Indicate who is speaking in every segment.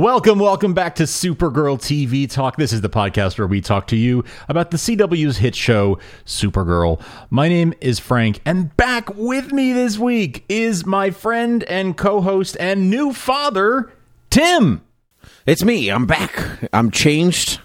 Speaker 1: Welcome, welcome back to Supergirl TV Talk. This is the podcast where we talk to you about the CW's hit show, Supergirl. My name is Frank, and back with me this week is my friend and co host and new father, Tim.
Speaker 2: It's me. I'm back. I'm changed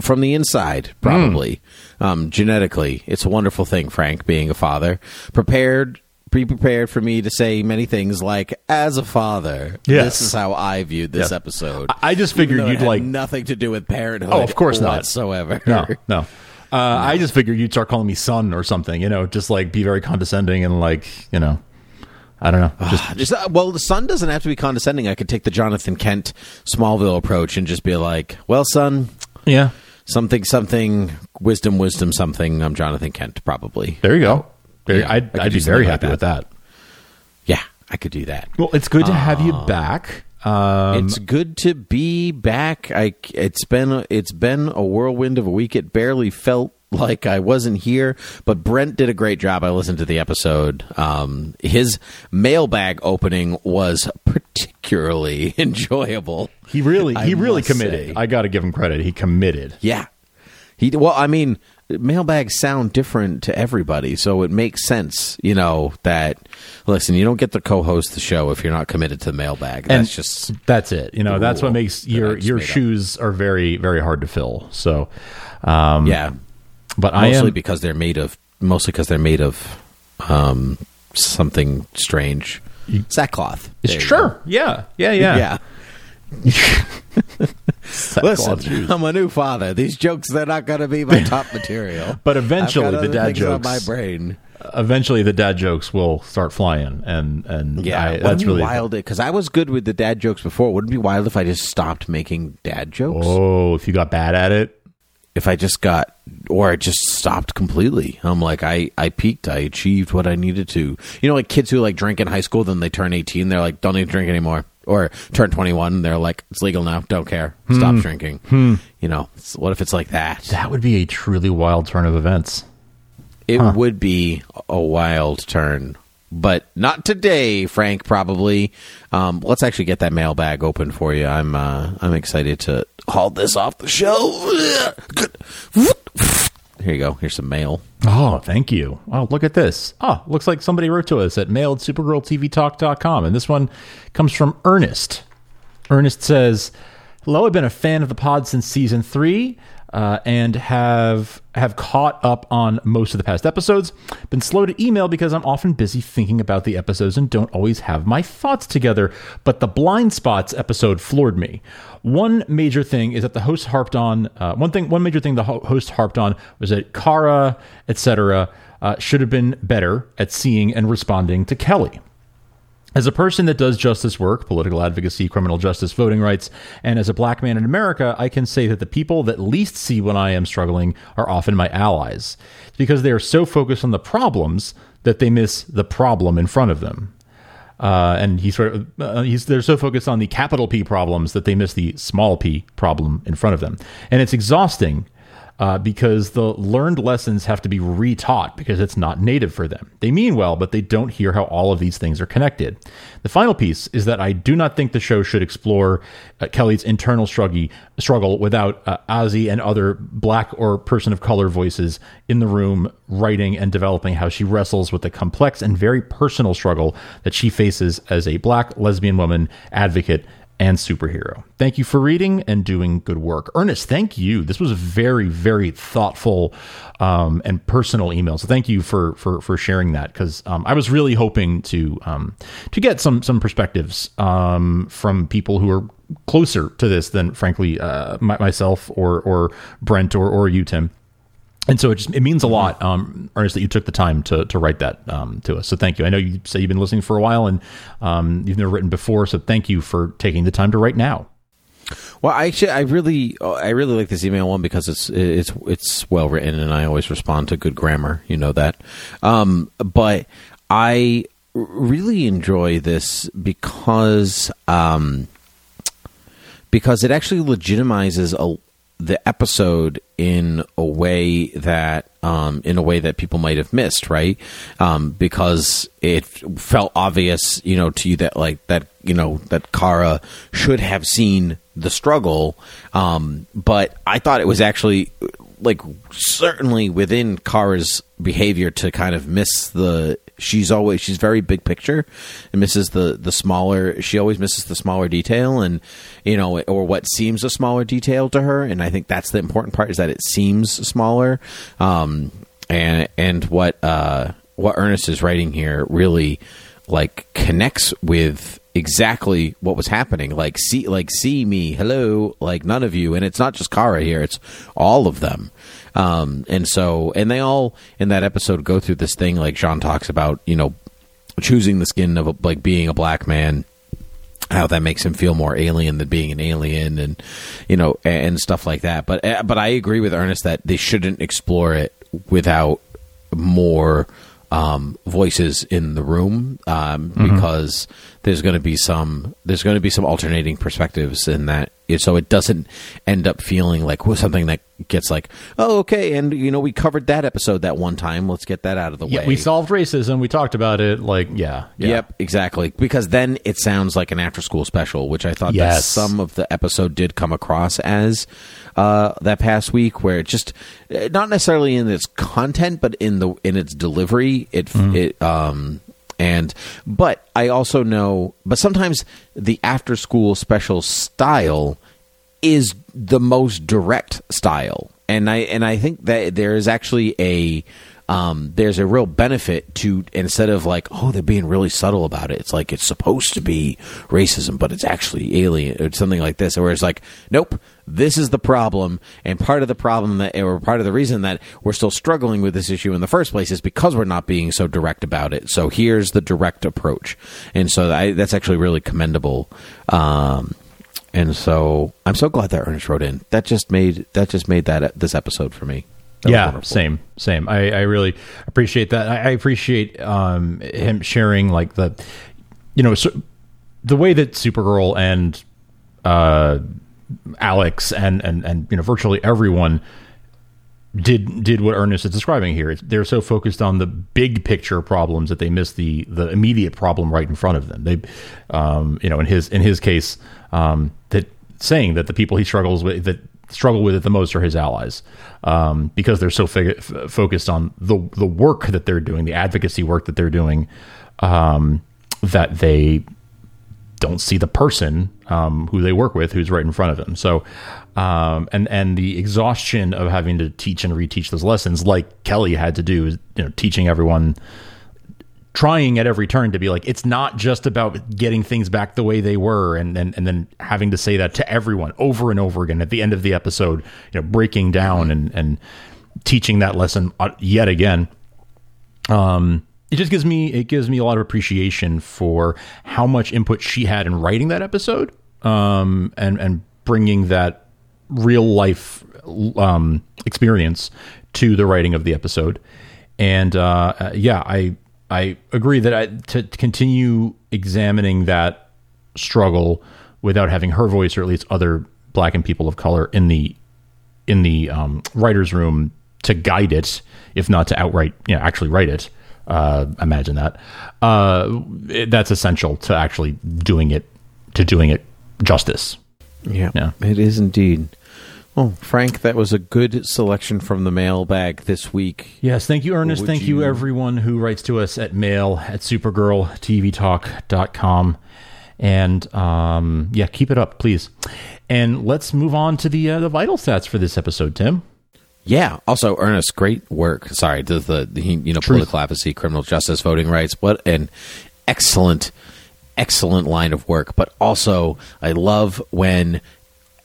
Speaker 2: from the inside, probably. Um, genetically. It's a wonderful thing, Frank, being a father. Prepared, be prepared for me to say many things like, as a father,
Speaker 1: Yes.
Speaker 2: this is how I viewed this
Speaker 1: Yes.
Speaker 2: episode.
Speaker 1: I- I just figured
Speaker 2: Even though it
Speaker 1: you'd like-
Speaker 2: nothing to do with parenthood.
Speaker 1: Oh, of course not.
Speaker 2: whatsoever.
Speaker 1: No, no. Uh, I just figured you'd start calling me son or something, you know, just like be very condescending and like, you know, I don't know. Just
Speaker 2: Just, uh, well, the son doesn't have to be condescending. I could take the Jonathan Kent Smallville approach and just be like, "Well, son,
Speaker 1: yeah.
Speaker 2: something, something, wisdom, wisdom, something." I'm Jonathan Kent, probably.
Speaker 1: There you go. There,
Speaker 2: Yeah, I
Speaker 1: I'd, I'd be very
Speaker 2: like
Speaker 1: happy
Speaker 2: that.
Speaker 1: with that.
Speaker 2: Yeah, I could do that.
Speaker 1: Well, it's good to have you back. Um,
Speaker 2: it's good to be back. I it's been it's been a whirlwind of a week. It barely felt like I wasn't here, but Brent did a great job. I listened to the episode. Um, his mailbag opening was particularly enjoyable.
Speaker 1: he really,
Speaker 2: I
Speaker 1: he really committed.
Speaker 2: say.
Speaker 1: I got to give him credit. He committed.
Speaker 2: Yeah. He well, I mean, mailbags sound different to everybody, so it makes sense, you know, that listen, you don't get to co-host the show if you're not committed to the mailbag.
Speaker 1: And
Speaker 2: That's just
Speaker 1: That's it. You know, that's what makes your your
Speaker 2: made up.
Speaker 1: shoes are very very hard to fill. So, um,
Speaker 2: yeah.
Speaker 1: But I am
Speaker 2: because they're made of mostly because they're made of um something strange. Sackcloth.
Speaker 1: Sure.
Speaker 2: go.
Speaker 1: Yeah. Yeah. Yeah.
Speaker 2: Yeah. Listen. I'm a new father. These jokes they're not going to be my top material.
Speaker 1: But eventually the dad jokes-
Speaker 2: my brain.
Speaker 1: Eventually, the dad jokes will start flying, and and
Speaker 2: Yeah,
Speaker 1: I, that's
Speaker 2: be
Speaker 1: really
Speaker 2: wild because I was good with the dad jokes before. Wouldn't it be wild if I just stopped making dad jokes?
Speaker 1: Oh, if you got bad at it,
Speaker 2: If I just got, or I just stopped completely. I'm like, I I peaked. I achieved what I needed to. You know, like kids who like drink in high school, then they turn 18. They're like, don't need to drink anymore. Or turn 21. They're like, it's legal now. Don't care. Stop drinking. You know, it's- what if it's like that?
Speaker 1: that would be a truly wild turn of events.
Speaker 2: It would be a wild turn, but not today, Frank. Probably. Um, let's actually get that mailbag open for you. I'm uh, I'm excited to haul this off the shelf. Here you go. Here's some mail.
Speaker 1: Oh, thank you. Oh, look at this. Oh, looks like somebody wrote to us at mail at supergirltvtalk.com. And this one comes from Ernest. Ernest says, Hello, I've been a fan of the pod since season three. Uh, and have have caught up on most of the past episodes. Been slow to email because I'm often busy thinking about the episodes and don't always have my thoughts together. But the blind spots episode floored me. One major thing is that the host harped on uh, one thing. One major thing the ho- host harped on was that Kara, etc., uh, should have been better at seeing and responding to Kelly. As a person that does justice work, political advocacy, criminal justice, voting rights, and as a black man in America, I can say that the people that least see when I am struggling are often my allies. Because they are so focused on the problems that they miss the problem in front of them. Uh, and he sort of uh, he's they're so focused on the capital P problems that they miss the small p problem in front of them, and it's exhausting uh, because the learned lessons have to be retaught because it's not native for them. They mean well, but they don't hear how all of these things are connected. The final piece is that I do not think the show should explore uh, Kelly's internal struggle, struggle without uh, Azie and other black or person of color voices in the room writing and developing how she wrestles with the complex and very personal struggle that she faces as a black lesbian woman advocate and superhero. Thank you for reading and doing good work. Ernest, thank you. This was a very, very thoughtful um, and personal email. So thank you for for for sharing that because um, I was really hoping to um, to get some some perspectives um, from people who are closer to this than frankly uh, my, myself or or Brent or or you, Tim. And so it just it means a lot, um, Ernest, that you took the time to to write that um, to us. So thank you. I know you say you've been listening for a while and um, you've never written before. So thank you for taking the time to write now.
Speaker 2: Well, I actually, I really, I really like this email one because it's it's it's well written, and I always respond to good grammar. You know that, um, but I really enjoy this because um, because it actually legitimizes a, the episode in a way that um, in a way that people might have missed, right? Um, because it felt obvious, you know, to you that like that, you know, that Kara should have seen the struggle. Um, but I thought it was actually like certainly within Kara's behavior to kind of miss the she's always she's very big picture and misses the the smaller she always misses the smaller detail and you know or what seems a smaller detail to her. And I think that's the important part is that it seems smaller. Um and and what uh what Ernest is writing here really like connects with exactly what was happening. Like see like see me hello like none of you. And it's not just Kara here it's all of them. Um and so and they all in that episode go through this thing like J'onn talks about you know choosing the skin of a, like being a black man how that makes him feel more alien than being an alien and you know and stuff like that. But uh, but I agree with Ernest that they shouldn't explore it without more um, voices in the room um, because there's going to be some there's going to be some alternating perspectives in that so it doesn't end up feeling like well, something that gets like oh okay and you know we covered that episode that one time let's get that out of the
Speaker 1: Yeah,
Speaker 2: way
Speaker 1: we solved racism. We talked about it. Like, yeah, yeah.
Speaker 2: Yep, exactly. Because then it sounds like an after school special, which I thought that some of the episode did come across as uh, that past week, where it just eh, not necessarily in its content, but in the in its delivery, it
Speaker 1: Mm-hmm.
Speaker 2: it um and but I also know, but sometimes the after school special style is the most direct style. And i and i think that there is actually a um, there's a real benefit to instead of like oh they're being really subtle about it it's like it's supposed to be racism but it's actually alien or something like this where it's like nope this is the problem and part of the problem that or part of the reason that we're still struggling with this issue in the first place is because we're not being so direct about it so here's the direct approach and so I, that's actually really commendable um, and so I'm so glad that Ernest wrote in. That just made that just made that this episode for me. That
Speaker 1: yeah, same, same. I, I really appreciate that. I, I appreciate um, him sharing like the, you know, so, the way that Supergirl and uh, Alex and and and you know virtually everyone did did what Ernest is describing here. It's, they're so focused on the big picture problems that they miss the the immediate problem right in front of them. They, um, you know, in his in his case, um, that saying that the people he struggles with that struggle with it the most are his allies um, because they're so f- focused on the the work that they're doing, the advocacy work that they're doing, um, that they don't see the person um, who they work with who's right in front of them. So, um, and and the exhaustion of having to teach and reteach those lessons, like Kelly had to do, you know teaching everyone, trying at every turn to be like it's not just about getting things back the way they were, and and and then having to say that to everyone over and over again at the end of the episode, you know, breaking down and and teaching that lesson uh, yet again. Um it just gives me it gives me a lot of appreciation for how much input she had in writing that episode um and and bringing that real life um experience to the writing of the episode. And uh uh, yeah i i agree that i to continue examining that struggle without having her voice or at least other black and people of color in the in the um, writer's room to guide it, if not to outright, you know, actually write it. Uh, imagine that. Uh, it- that's essential to actually doing it, to doing it justice.
Speaker 2: Yeah,
Speaker 1: Yeah.
Speaker 2: it is indeed. Well, Frank, that was a good selection from the mailbag this week.
Speaker 1: Yes, thank you, Ernest.
Speaker 2: Would
Speaker 1: Thank you,
Speaker 2: you-
Speaker 1: everyone who writes to us at mail at supergirltvtalk.com. And um, yeah, keep it up, please. And let's move on to the uh, the vital stats for this episode, Tim.
Speaker 2: Yeah. Also, Ernest, great work. Sorry, the the, the you know political advocacy, criminal justice, voting rights. What an excellent, excellent line of work. But also, I love when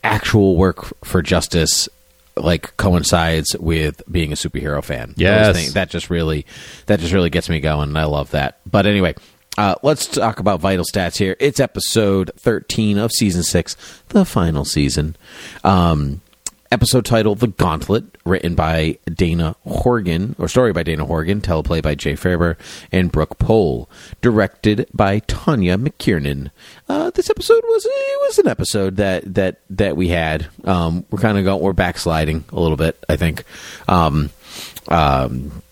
Speaker 2: actual work for justice like coincides with being a superhero fan.
Speaker 1: Yes.
Speaker 2: things- that just really that just really gets me going, and I love that. But anyway. Uh, let's talk about vital stats here. It's episode 13 of season 6, the final season. Um, episode title The Gauntlet, written by Dana Horgan, or story by Dana Horgan, teleplay by Jay Faerber and Brooke Pohl, directed by Tawnia McKiernan. Uh, this episode was it was an episode that that that we had. Um, we're kind of going we're backsliding a little bit, I think. Um, um,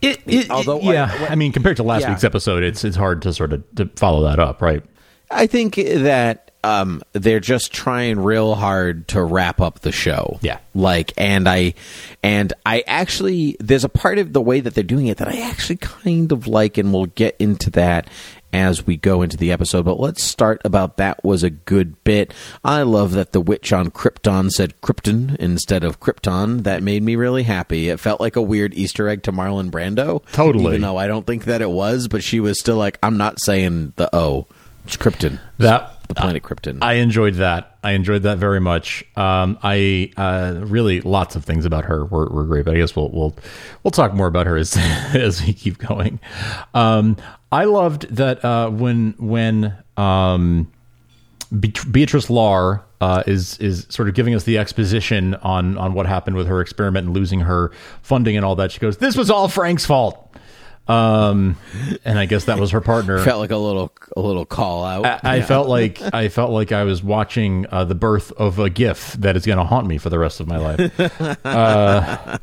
Speaker 1: It, it,
Speaker 2: Although,
Speaker 1: yeah,
Speaker 2: like,
Speaker 1: I mean, compared to last
Speaker 2: yeah.
Speaker 1: week's episode, it's it's hard to sort of to follow that up, right?
Speaker 2: I think that um, they're just trying real hard to wrap up the show.
Speaker 1: Yeah.
Speaker 2: like, and I, and I actually, there's a part of the way that they're doing it that I actually kind of like, and we'll get into that as we go into the episode. But let's start about that was a good bit. I love that the witch on Krypton said Krypton instead of Krypton. That made me really happy. It felt like a weird Easter egg to Marlon Brando.
Speaker 1: Totally.
Speaker 2: Even though I don't think that it was, but she was still like, I'm not saying the O. It's Krypton.
Speaker 1: That
Speaker 2: The planet Krypton.
Speaker 1: I enjoyed that. I enjoyed that very much. Um, I uh, really lots of things about her were, were great, but I guess we'll we'll we'll talk more about her as as we keep going. Um, I loved that uh, when when um, Beatrice Lahr uh, is is sort of giving us the exposition on on what happened with her experiment and losing her funding and all that. She goes, "This was all Frank's fault." Um, and I guess that was her partner.
Speaker 2: felt like a little a little call out.
Speaker 1: I, I felt like I felt like I was watching uh, the birth of a GIF that is going to haunt me for the rest of my life. uh,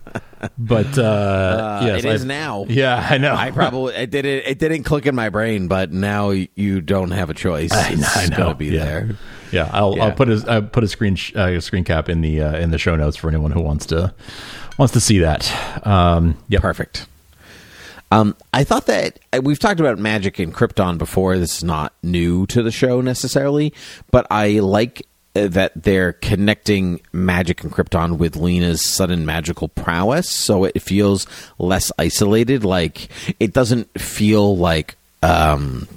Speaker 1: but uh, yes,
Speaker 2: it is
Speaker 1: I-
Speaker 2: now.
Speaker 1: Yeah, I know.
Speaker 2: I probably it didn't it didn't click in my brain, but now you don't have a choice.
Speaker 1: I know.
Speaker 2: It's
Speaker 1: I know.
Speaker 2: gonna be
Speaker 1: yeah.
Speaker 2: there.
Speaker 1: Yeah, I'll,
Speaker 2: Yeah.
Speaker 1: I'll put a I'll put a screen sh- uh, screen cap in the uh, in the show notes for anyone who wants to wants to see that. Um, yeah,
Speaker 2: Perfect. Um, I thought that uh, we've talked about magic and Krypton before. This is not new to the show necessarily, but I like uh, that they're connecting magic and Krypton with Lena's sudden magical prowess, so it feels less isolated. Like it doesn't feel like um,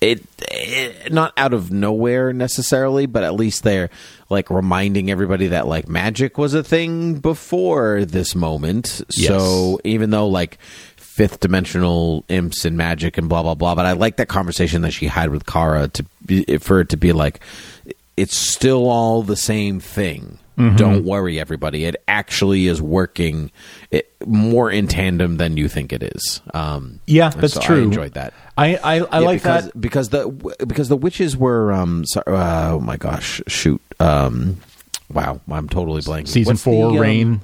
Speaker 2: it, it not out of nowhere necessarily, but at least they're like reminding everybody that like magic was a thing before this moment. So even though like fifth dimensional imps and magic and blah blah blah, but I like that conversation that she had with Kara to be, for it to be like it's still all the same thing. Don't worry, everybody. It actually is working it, more in tandem than you think it is. Um,
Speaker 1: Yeah, that's
Speaker 2: so
Speaker 1: true.
Speaker 2: I enjoyed that.
Speaker 1: I I, I
Speaker 2: Yeah,
Speaker 1: like
Speaker 2: because,
Speaker 1: that.
Speaker 2: because the because the witches were um so, uh, oh my gosh shoot um wow I'm totally blanking
Speaker 1: Season
Speaker 2: What's
Speaker 1: four,
Speaker 2: um,
Speaker 1: Reign.
Speaker 2: y-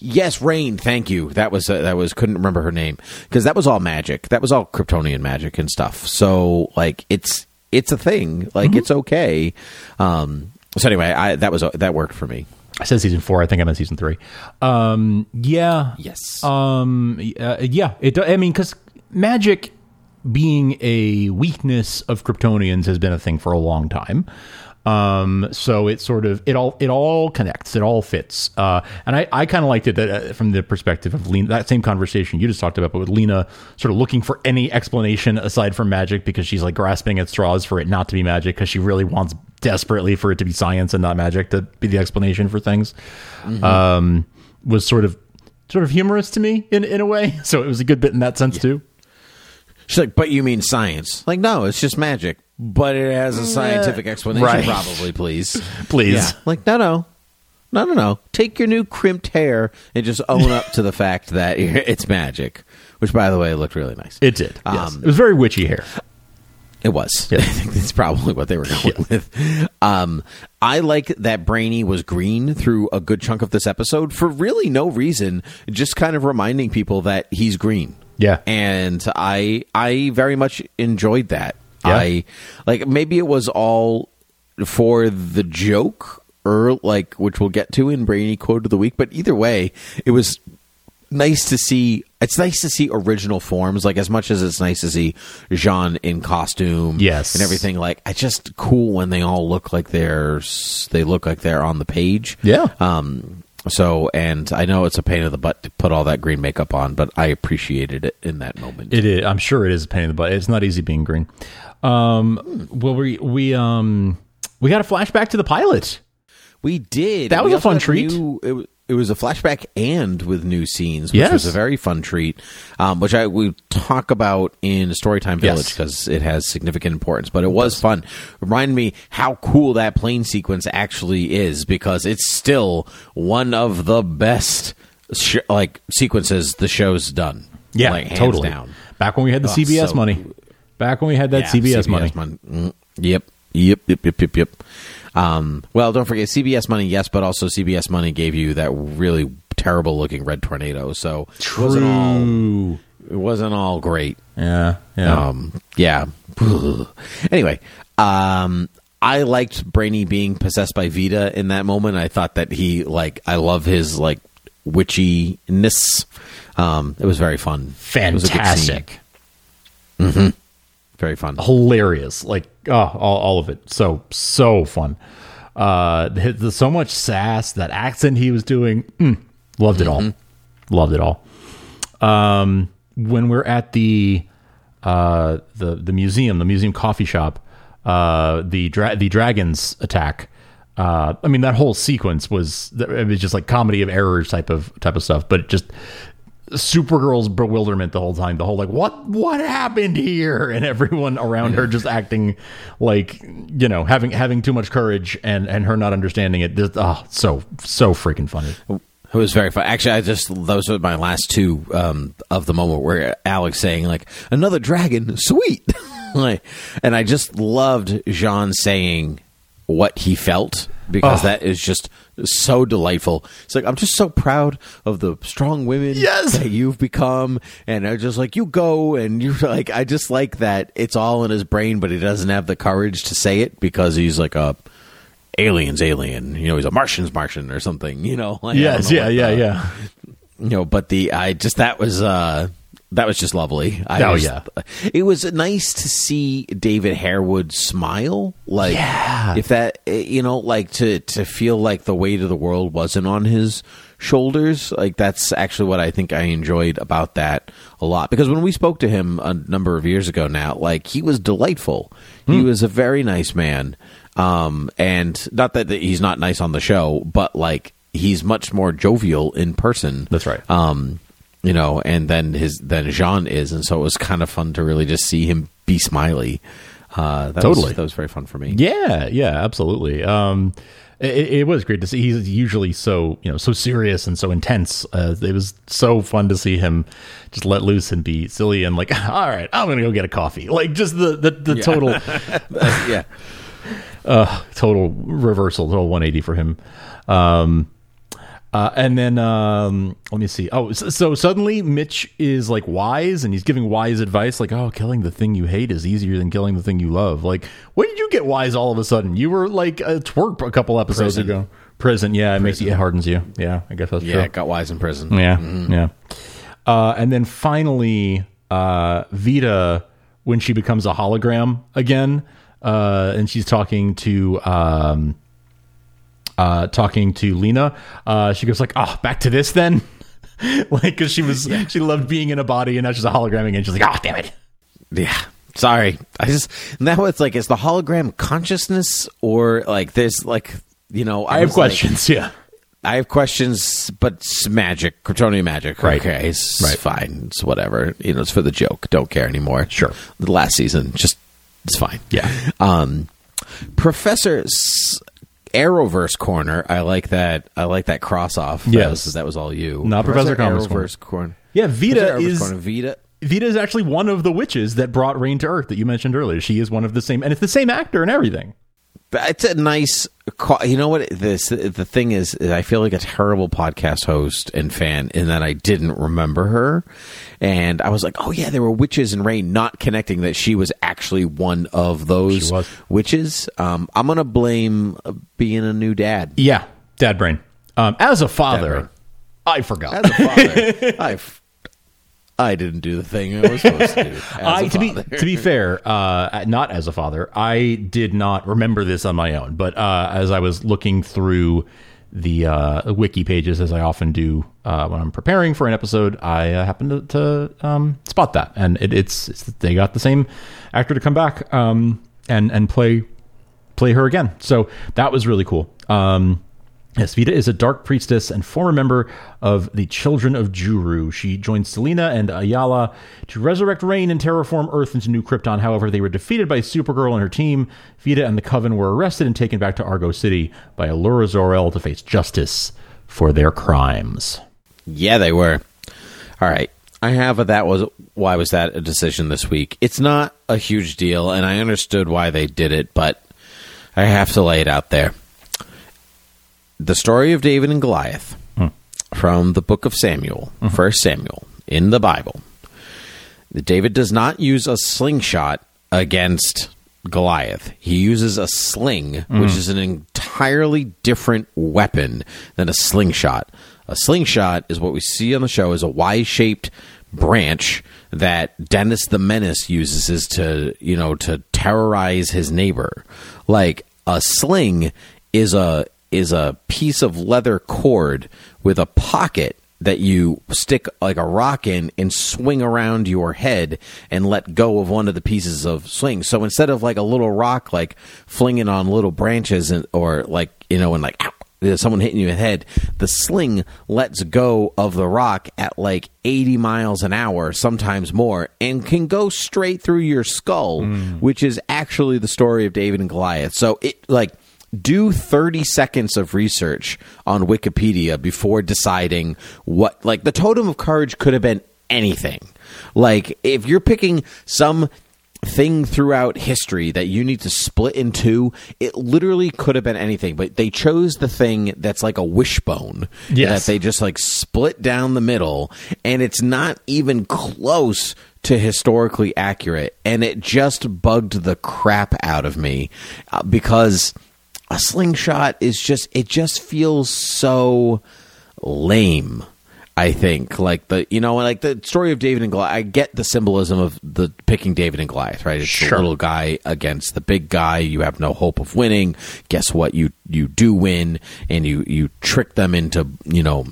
Speaker 2: yes Reign thank you that was uh, that was couldn't remember her name because that was all magic that was all Kryptonian magic and stuff so like it's it's a thing like
Speaker 1: Mm-hmm.
Speaker 2: it's okay um so anyway I that was that worked for me
Speaker 1: I said season four. I think I'm in season three. Um, yeah.
Speaker 2: yes
Speaker 1: Um. Uh, yeah. It. I mean, because magic being a weakness of Kryptonians has been a thing for a long time. Um. So it sort of it all it all connects. It all fits. Uh. And I I kind of liked it that uh, from the perspective of Lena. That same conversation you just talked about, but with Lena sort of looking for any explanation aside from magic because she's like grasping at straws for it not to be magic because she really wants desperately for it to be science and not magic to be the explanation for things. Um. Was sort of sort of humorous to me in in a way. So it was a good bit in that sense too.
Speaker 2: she's like but you mean science like no it's just magic but it has a scientific explanation
Speaker 1: right.
Speaker 2: probably please
Speaker 1: Please.
Speaker 2: Yeah. Like, no, no. No, no, no. Take your new crimped hair and just own up to the fact that it's magic. Which, by the way, looked really nice.
Speaker 1: It did. Yes.
Speaker 2: Um,
Speaker 1: it was very witchy hair.
Speaker 2: It was.
Speaker 1: Yeah.
Speaker 2: I think that's probably what they were going with. Um, I like that Brainy was green through a good chunk of this episode for really no reason, just kind of reminding people that he's green.
Speaker 1: Yeah.
Speaker 2: and I I very much enjoyed that.
Speaker 1: Yeah.
Speaker 2: I like maybe it was all for the joke or like which we'll get to in Brainy quote of the week, but either way, it was nice to see it's nice to see original forms like as much as it's nice to see J'onn in costume
Speaker 1: Yes.
Speaker 2: and everything like it's just cool when they all look like they're they look like they're on the page
Speaker 1: Yeah.
Speaker 2: um so and I know it's a pain in the butt to put all that green makeup on but I appreciated it in that moment
Speaker 1: It is. I'm sure it is a pain in the butt. It's not easy being green. Um. Well, we we um we got a flashback to the pilot.
Speaker 2: we did
Speaker 1: That was
Speaker 2: We
Speaker 1: a fun treat.
Speaker 2: new- it, wa- it was a flashback and with new scenes, which
Speaker 1: Yes.
Speaker 2: was a very fun treat. Um, which I we talk about in Storytime Village
Speaker 1: Yes.
Speaker 2: because it has significant importance. But it was fun. Remind me how cool that plane sequence actually is because it's still one of the best sh- like sequences the show's done.
Speaker 1: Yeah,
Speaker 2: like, hands
Speaker 1: totally.
Speaker 2: down.
Speaker 1: Back when we had the
Speaker 2: Oh,
Speaker 1: CBS
Speaker 2: so-
Speaker 1: money. Back when we had that
Speaker 2: Yeah,
Speaker 1: CBS, money.
Speaker 2: mon- mm, Yep. Yep. Yep. Yep. Yep. Yep. Um, well, don't forget CBS money, yes, but also CBS money gave you that really terrible looking red tornado. So it wasn't all it wasn't all great.
Speaker 1: Yeah, yeah.
Speaker 2: Um, yeah. anyway, um, I liked Brainy being possessed by Vita in that moment. I thought that he like I love his like witchiness. Um, it was very fun. It was a good scene.
Speaker 1: Fantastic.
Speaker 2: Very fun.
Speaker 1: hilarious. Like oh, all, all of it. So so fun. Uh, so much sass. That accent he was doing. mm, loved it all. Loved it all. Um, when we're at the uh the the museum, the museum coffee shop, uh, the dra- the dragons attack. Uh, I mean that whole sequence was it was just like comedy of errors type of type of stuff, but just Supergirl's bewilderment the whole time. The whole like, what what happened here? And everyone around her just acting like you know having having too much courage and and her not understanding it. Just, oh, so so freaking funny.
Speaker 2: It was very fun. Actually, I just those were my last two um, of the moment where Alex saying like another dragon, sweet, like, and I just loved J'onn saying what he felt because
Speaker 1: Oh.
Speaker 2: that is just so delightful. It's like I'm just so proud of the strong women
Speaker 1: Yes.
Speaker 2: that you've become, and they're just like you go and you're like. I just like that it's all in his brain, but he doesn't have the courage to say it because he's like a alien's alien. You know, he's a Martian's Martian or something. You know, Like,
Speaker 1: Yes,
Speaker 2: know
Speaker 1: yeah, yeah,
Speaker 2: the-
Speaker 1: yeah.
Speaker 2: you know but the i just that was uh that was just lovely I
Speaker 1: Oh,
Speaker 2: was-
Speaker 1: yeah.
Speaker 2: it was nice to see david harewood smile like
Speaker 1: Yeah.
Speaker 2: if that eh, you know like to to feel like the weight of the world wasn't on his shoulders like that's actually what i think i enjoyed about that a lot because when we spoke to him a number of years ago now like he was delightful he
Speaker 1: Hmm.
Speaker 2: was a very nice man um and not that that he's not nice on the show but like he's much more jovial in person
Speaker 1: That's right.
Speaker 2: um, you know, and then his then J'onn is, and so it was kind of fun to really just see him be smiley. Uh, that
Speaker 1: Totally.
Speaker 2: was, that was very fun for me.
Speaker 1: Yeah, yeah, absolutely. Um, it, it was great to see. He's usually so you know so serious and so intense. Uh, it was so fun to see him just let loose and be silly and like, all right, I'm gonna go get a coffee. Like just the the, the total
Speaker 2: yeah,
Speaker 1: total reversal, total 180 for him. Um, uh, and then um, let me see. Oh, so, so suddenly Mitch is like wise, and he's giving wise advice, like, "Oh, killing the thing you hate is easier than killing the thing you love." Like, when did you get wise all of a sudden? You were like a twerp a couple episodes
Speaker 2: Prison.
Speaker 1: ago. Prison, yeah, it makes you, it hardens you. Yeah, I guess that's true.
Speaker 2: yeah, got wise in prison.
Speaker 1: Yeah, yeah. Uh, and then finally, uh, Vita, when she becomes a hologram again, uh, and she's talking to um, uh, talking to Lena, uh, she goes like, "Oh, back to this then." like, because she was she loved being in a body, and now she's a hologram again. She's like, "Oh, damn it."
Speaker 2: Yeah. Sorry, I just now it's like is the hologram consciousness or like there's like you know
Speaker 1: I have
Speaker 2: was like-
Speaker 1: questions. yeah.
Speaker 2: I have questions, but it's magic, Kryptonian magic.
Speaker 1: Right.
Speaker 2: Okay, it's
Speaker 1: Right.
Speaker 2: fine. It's whatever. You know, it's for the joke. Don't care anymore.
Speaker 1: Sure.
Speaker 2: The last season, just it's fine.
Speaker 1: Yeah.
Speaker 2: Um, Professor S- Arrowverse corner. I like that. I like that cross off. That
Speaker 1: Yes.
Speaker 2: was, that was all you.
Speaker 1: Not Professor Comics corner.
Speaker 2: Arrowverse corner.
Speaker 1: Yeah, Vita is
Speaker 2: corner. Vita.
Speaker 1: Vita is actually one of the witches that brought Reign to Earth that you mentioned earlier. She is one of the same, and it's the same actor and everything.
Speaker 2: But it's a nice. You know what? This the thing is, is I feel like a terrible podcast host and fan in that I didn't remember her, and I was like, oh yeah, there were witches in Reign, not connecting that she was actually one of those witches. Um, I'm gonna blame uh, being a new dad.
Speaker 1: Yeah, dad brain. Um, as a father. I forgot.
Speaker 2: As a father, I I didn't do the thing I was supposed to do. As
Speaker 1: I
Speaker 2: a
Speaker 1: to be to be fair, uh, not as a father, I did not remember this on my own. But uh, as I was looking through the uh, wiki pages, as I often do uh, when I'm preparing for an episode, I uh, happened to, to um, spot that, and it, it's, it's they got the same actor to come back um, and and play play her again. So that was really cool. Um, Yes, Vita is a dark priestess and former member of the Children of Juru. She joined Selena and Ayala to resurrect Reign and terraform Earth into New Krypton. However, they were defeated by Supergirl and her team. Vita and the Coven were arrested and taken back to Argo City by Alura Zor-El to face justice for their crimes.
Speaker 2: Yeah, they were. All right. I have a that was why was that a decision this week? It's not a huge deal, and I understood why they did it, but I have to lay it out there. The story of David and Goliath hmm. from the book of Samuel, hmm. First Samuel, in the Bible. David does not use a slingshot against Goliath. He uses a sling, which hmm. is an entirely different weapon than a slingshot. A slingshot is what we see on the show is a Y-shaped branch that Dennis the Menace uses to, you know, to terrorize his neighbor. Like a sling is a is a piece of leather cord with a pocket that you stick like a rock in and swing around your head and let go of one of the pieces of sling. So instead of like a little rock like flinging on little branches and or like you know and like ow, someone hitting you in the head, the sling lets go of the rock at like 80 miles an hour, sometimes more, and can go straight through your skull, mm. which is actually the story of David and Goliath. So it like do 30 seconds of research on Wikipedia before deciding what like the totem of courage could have been anything. Like if you're picking some thing throughout history that you need to split in two, it literally could have been anything, but they chose the thing that's like a wishbone
Speaker 1: Yes.
Speaker 2: that they just like split down the middle and it's not even close to historically accurate and it just bugged the crap out of me uh, because a slingshot is just it just feels so lame I think like the you know like the story of David and Goliath. I get the symbolism of the picking David and Goliath, right? It's the
Speaker 1: Sure.
Speaker 2: little guy against the big guy. You have no hope of winning. Guess what? You you do win, and you you trick them into you know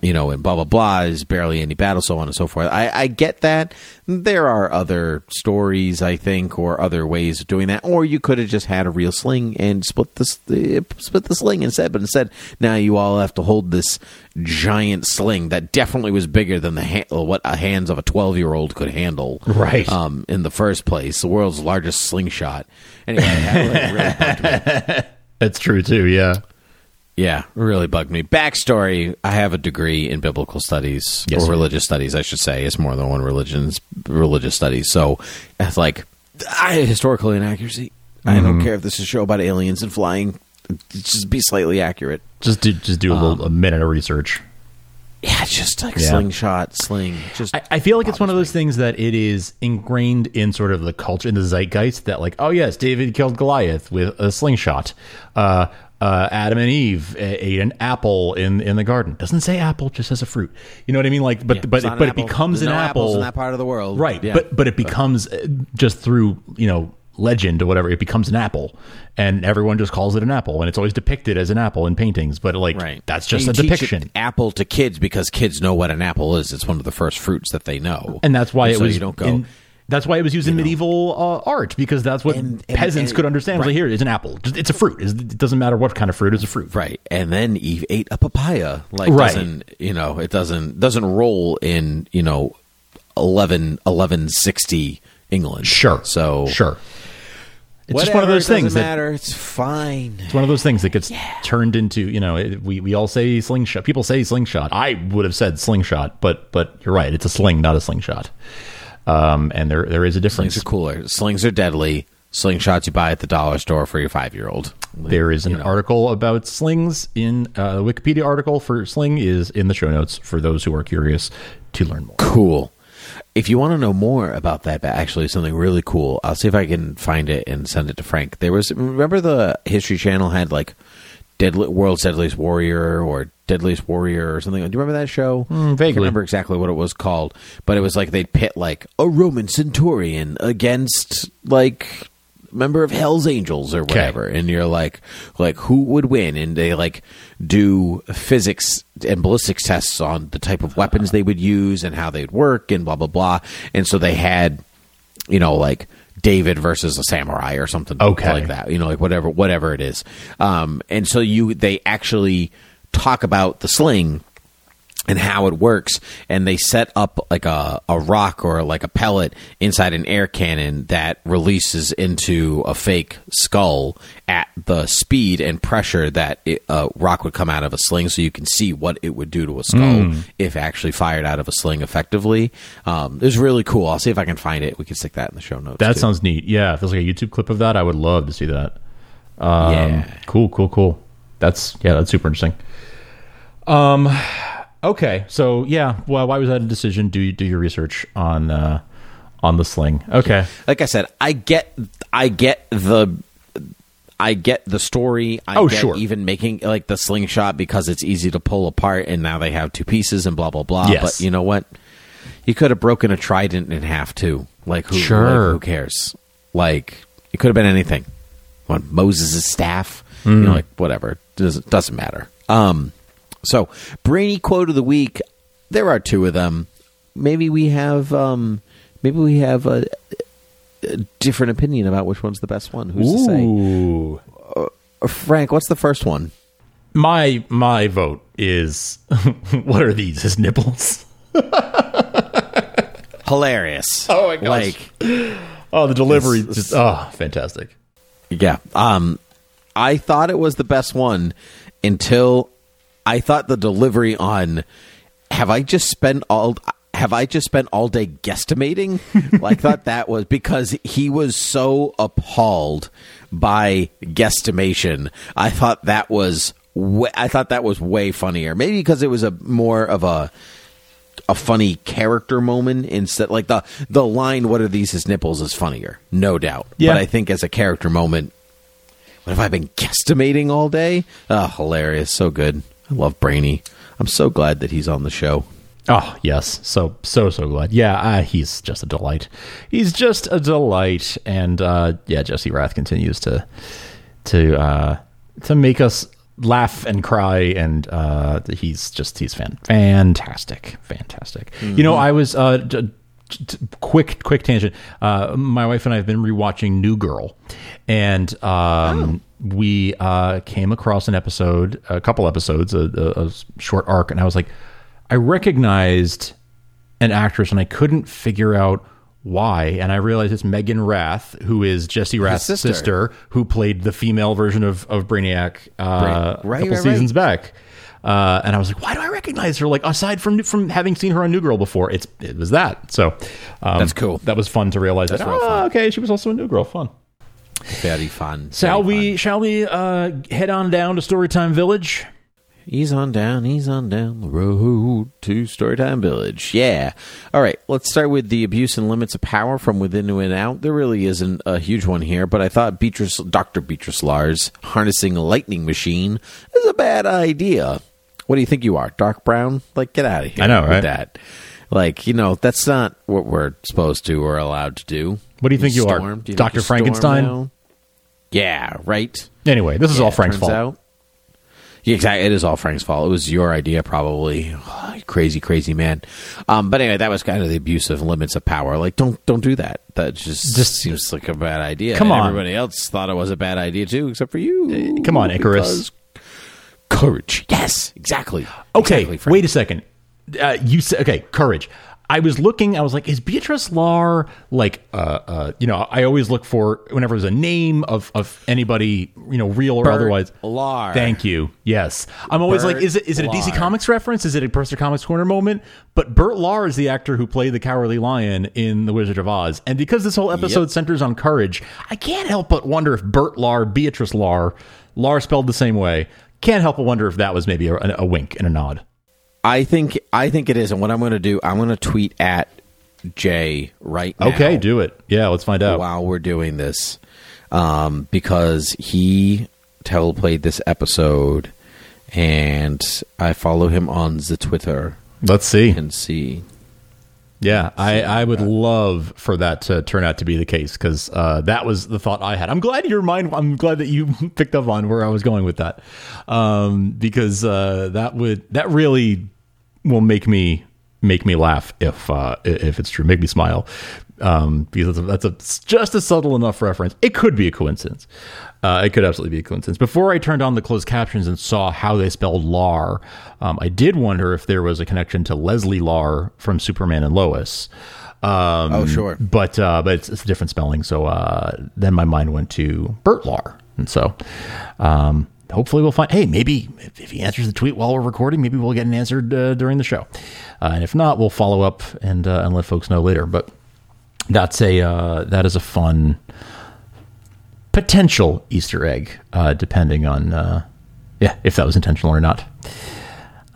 Speaker 2: you know and blah blah blah. Is barely any battle, so on and so forth. I, I get that. There are other stories, I think, or other ways of doing that. Or you could have just had a real sling and split the split the sling instead. But instead, now you all have to hold this giant sling that definitely was bigger than the ha- what a hands of a twelve year old could handle.
Speaker 1: Right.
Speaker 2: Um, in the first place, the world's largest slingshot. Anyway, that really me.
Speaker 1: That's true too. Yeah.
Speaker 2: Yeah, really bugged me. Backstory: I have a degree in biblical studies
Speaker 1: Yes,
Speaker 2: or
Speaker 1: sir.
Speaker 2: religious studies, I should say. It's more than one religions religious studies. So it's like I, historical inaccuracy. I
Speaker 1: Mm-hmm.
Speaker 2: don't care if this is a show about aliens and flying. Just be slightly accurate.
Speaker 1: Just do just do a little a minute of research.
Speaker 2: Yeah, just like
Speaker 1: Yeah.
Speaker 2: slingshot, sling. Just
Speaker 1: I, I feel like it's one of those things that it is ingrained in sort of the culture in the zeitgeist that like oh yes David killed Goliath with a slingshot. Uh, uh, Adam and Eve ate an apple in in the garden. Doesn't say apple, just says a fruit. You know what I mean? Like, but
Speaker 2: Yeah,
Speaker 1: but it, but it
Speaker 2: apple.
Speaker 1: becomes
Speaker 2: There's
Speaker 1: an
Speaker 2: no
Speaker 1: apple
Speaker 2: in that part of the world.
Speaker 1: right?
Speaker 2: Yeah.
Speaker 1: But but it becomes uh, just through you know legend or whatever. It becomes an apple, and everyone just calls it an apple, and it's always depicted as an apple in paintings. But like
Speaker 2: Right.
Speaker 1: that's just
Speaker 2: And
Speaker 1: a depiction.
Speaker 2: apple to kids because kids know what an apple is. It's one of the first fruits that they know,
Speaker 1: and that's why it
Speaker 2: so
Speaker 1: was
Speaker 2: You don't go.
Speaker 1: in- that's why it was used in medieval uh, art because that's what
Speaker 2: And- and-
Speaker 1: peasants
Speaker 2: and-
Speaker 1: could understand. Was Like, here, it's an apple. It's a fruit. It doesn't matter what kind of fruit. It's a fruit.
Speaker 2: Right, and then Eve ate a papaya. Like
Speaker 1: Right.
Speaker 2: doesn't you know? It doesn't doesn't roll in you know 11, 1160 England.
Speaker 1: Sure.
Speaker 2: So
Speaker 1: sure. It's
Speaker 2: whatever,
Speaker 1: just one of those things.
Speaker 2: it doesn't
Speaker 1: things that
Speaker 2: matter. It's fine.
Speaker 1: it's one of those things that gets turned into you know it, we we all say slingshot. People say slingshot. I would have said slingshot, but but you're right. It's a sling, not a slingshot. Um, and there there is a difference.
Speaker 2: Slings are cooler. Slings are deadly. Slingshots you buy at the dollar store for your five year old.
Speaker 1: There is an article about slings in uh, the Wikipedia article for sling is in the show notes for those who are curious to learn more.
Speaker 2: Cool. If you want to know more about that, but actually something really cool, I'll see if I can find it and send it to Frank. There was remember the History Channel had like Deadly World's Deadliest Warrior or Deadliest Warrior or something. Do you remember that show? Mm, I can't remember exactly what it was called, but it was like they'd pit like a Roman centurion against like member of Hell's Angels or whatever, and you're like, like who would win? And they like do physics and ballistics tests on the type of weapons they would use and how they'd work and blah blah blah. And so they had, you know, like David versus a samurai or something
Speaker 1: Okay.
Speaker 2: like that. You know, like whatever whatever it is. Um, and so you they actually talk about the sling and how it works and they set up like a, a rock or like a pellet inside an air cannon that releases into a fake skull at the speed and pressure that it, a rock would come out of a sling so you can see what it would do to a skull if actually fired out of a sling effectively um, it was really cool i'll see if i can find it we can stick that in the show notes
Speaker 1: That
Speaker 2: too.
Speaker 1: sounds neat. Yeah, if there's like a YouTube clip of that, I would love to see that. Um,
Speaker 2: Yeah.
Speaker 1: Cool, cool, cool. That's yeah, that's super interesting. Um, okay, so yeah, well, why was that a decision? Do do your research on uh, on the sling? Okay,
Speaker 2: like I said, I get, I get the, I get the story. I
Speaker 1: Oh,
Speaker 2: get
Speaker 1: sure.
Speaker 2: even making like the slingshot because it's easy to pull apart, and now they have two pieces and blah blah blah.
Speaker 1: Yes.
Speaker 2: But you know what? You could have broken a trident in half too. Like who?
Speaker 1: Sure.
Speaker 2: like, who cares? Like it could have been anything. What Moses' staff? You
Speaker 1: Mm.
Speaker 2: know, like whatever. Doesn't doesn't matter. Um. So brainy quote of the week. There are two of them. Maybe we have. Um. Maybe we have a, a different opinion about which one's the best one. Who's to say? Uh, Frank, what's the first one?
Speaker 1: My my vote is what are these? His nipples?
Speaker 2: Hilarious.
Speaker 1: Oh my gosh.
Speaker 2: Like
Speaker 1: Oh, the delivery
Speaker 2: It's-
Speaker 1: just oh, fantastic.
Speaker 2: Yeah. Um, I thought it was the best one until I thought the delivery on have I just spent all have I just spent all day guesstimating? like thought that was because he was so appalled by guesstimation. I thought that was wa- I thought that was way funnier. Maybe because it was a more of a a funny character moment instead like the the line what are these his nipples is funnier no doubt
Speaker 1: Yeah.
Speaker 2: but i think as a character moment what have i been guesstimating all day oh hilarious so good i love brainy i'm so glad that he's on the show
Speaker 1: Oh yes, so so so glad. Yeah, uh, he's just a delight. He's just a delight, and uh, yeah, Jesse Rath continues to to uh, to make us laugh and cry, and uh, he's just he's fan fantastic, fantastic. You know, I was uh, j- j- quick quick tangent. Uh, my wife and I have been rewatching New Girl, and um, we uh, came across an episode, a couple episodes, a, a, a short arc, and I was like, I recognized an actress, and I couldn't figure out why. And I realized it's Meghan Rath, who is Jesse Rath's
Speaker 2: sister.
Speaker 1: sister. who played the female version of of Brainiac uh,
Speaker 2: Right, right,
Speaker 1: a couple
Speaker 2: right,
Speaker 1: seasons back. Uh, and I was like, why do I recognize her? Like aside from from having seen her on New Girl before, it's it was that. So um,
Speaker 2: That's cool.
Speaker 1: That was fun to realize.
Speaker 2: That's
Speaker 1: that, oh, okay, she was also a New Girl. Fun.
Speaker 2: Very fun
Speaker 1: Shall
Speaker 2: very
Speaker 1: we?
Speaker 2: fun.
Speaker 1: Shall we uh, head on down to Storytime Village?
Speaker 2: He's on down, he's on down the road to Storytime Village. Yeah. All right, let's start with the abuse and limits of power from within and out. There really isn't a huge one here, but I thought Beatrice, Dr. Beatrice Lars harnessing a lightning machine is a bad idea. What do you think you are? Doc Brown? Like, get out of here.
Speaker 1: I know, right?
Speaker 2: that. Like, you know, that's not what we're supposed to or allowed to do.
Speaker 1: What do you think you are?
Speaker 2: storm? You
Speaker 1: Dr.
Speaker 2: think you storm
Speaker 1: Frankenstein?
Speaker 2: now? Yeah, right.
Speaker 1: Anyway, this is
Speaker 2: Yeah,
Speaker 1: all Frank's fault.
Speaker 2: Out. Yeah, exactly. It is all Frank's fault. It was your idea, probably. crazy, crazy man. Um, but anyway, that was kind of the abusive limits of power. Like, don't don't do that. That just
Speaker 1: Just-
Speaker 2: seems like a bad idea.
Speaker 1: Come
Speaker 2: And
Speaker 1: on.
Speaker 2: everybody else thought it was a bad idea too, except for you.
Speaker 1: Come on, Icarus.
Speaker 2: Because Courage. Yes, exactly.
Speaker 1: Okay,
Speaker 2: Exactly,
Speaker 1: wait a second. Uh, you said okay, courage. I was looking. I was like, is Beatrice Lahr like? Uh, uh, you know, I always look for whenever there's a name of of anybody, you know, real or
Speaker 2: Bert
Speaker 1: otherwise.
Speaker 2: Lahr.
Speaker 1: Thank you. Yes, I'm always like, is it is it a DC
Speaker 2: Lahr.
Speaker 1: Comics reference? Is it a Person Comics Corner moment? But Bert Lahr is the actor who played the Cowardly Lion in The Wizard of Oz, and because this whole episode
Speaker 2: Yep.
Speaker 1: centers on courage, I can't help but wonder if Bert Lahr, Beatrice Lahr, Lahr spelled the same way. Can't help but wonder if that was maybe a, a wink and a nod.
Speaker 2: I think I think it is, and what I'm going to do, I'm going to tweet at Jay right now.
Speaker 1: Okay, do it. Yeah, let's find out.
Speaker 2: while we're doing this um, because he teleplayed this episode and I follow him on the Twitter
Speaker 1: Let's see.
Speaker 2: and see.
Speaker 1: Yeah, I, I would love for that to turn out to be the case because uh, that was the thought I had. I'm glad your mind. I'm glad that you picked up on where I was going with that um, because uh, that would that really will make me make me laugh if uh, if it's true. Make me smile. um, because that's a, that's a just a subtle enough reference. It could be a coincidence. Uh, it could absolutely be a coincidence. Before I turned on the closed captions and saw how they spelled Lahr, um, I did wonder if there was a connection to Leslie Larr from Superman and Lois. Um,
Speaker 2: Oh, sure.
Speaker 1: but uh, but it's, it's a different spelling. So uh, then my mind went to Bert Lahr, and so um, hopefully we'll find. Hey, maybe if, if he answers the tweet while we're recording, maybe we'll get an answer uh, during the show. Uh, and if not, we'll follow up and uh, and let folks know later. But that's a uh, that is a fun potential Easter egg, uh, depending on uh, yeah if that was intentional or not.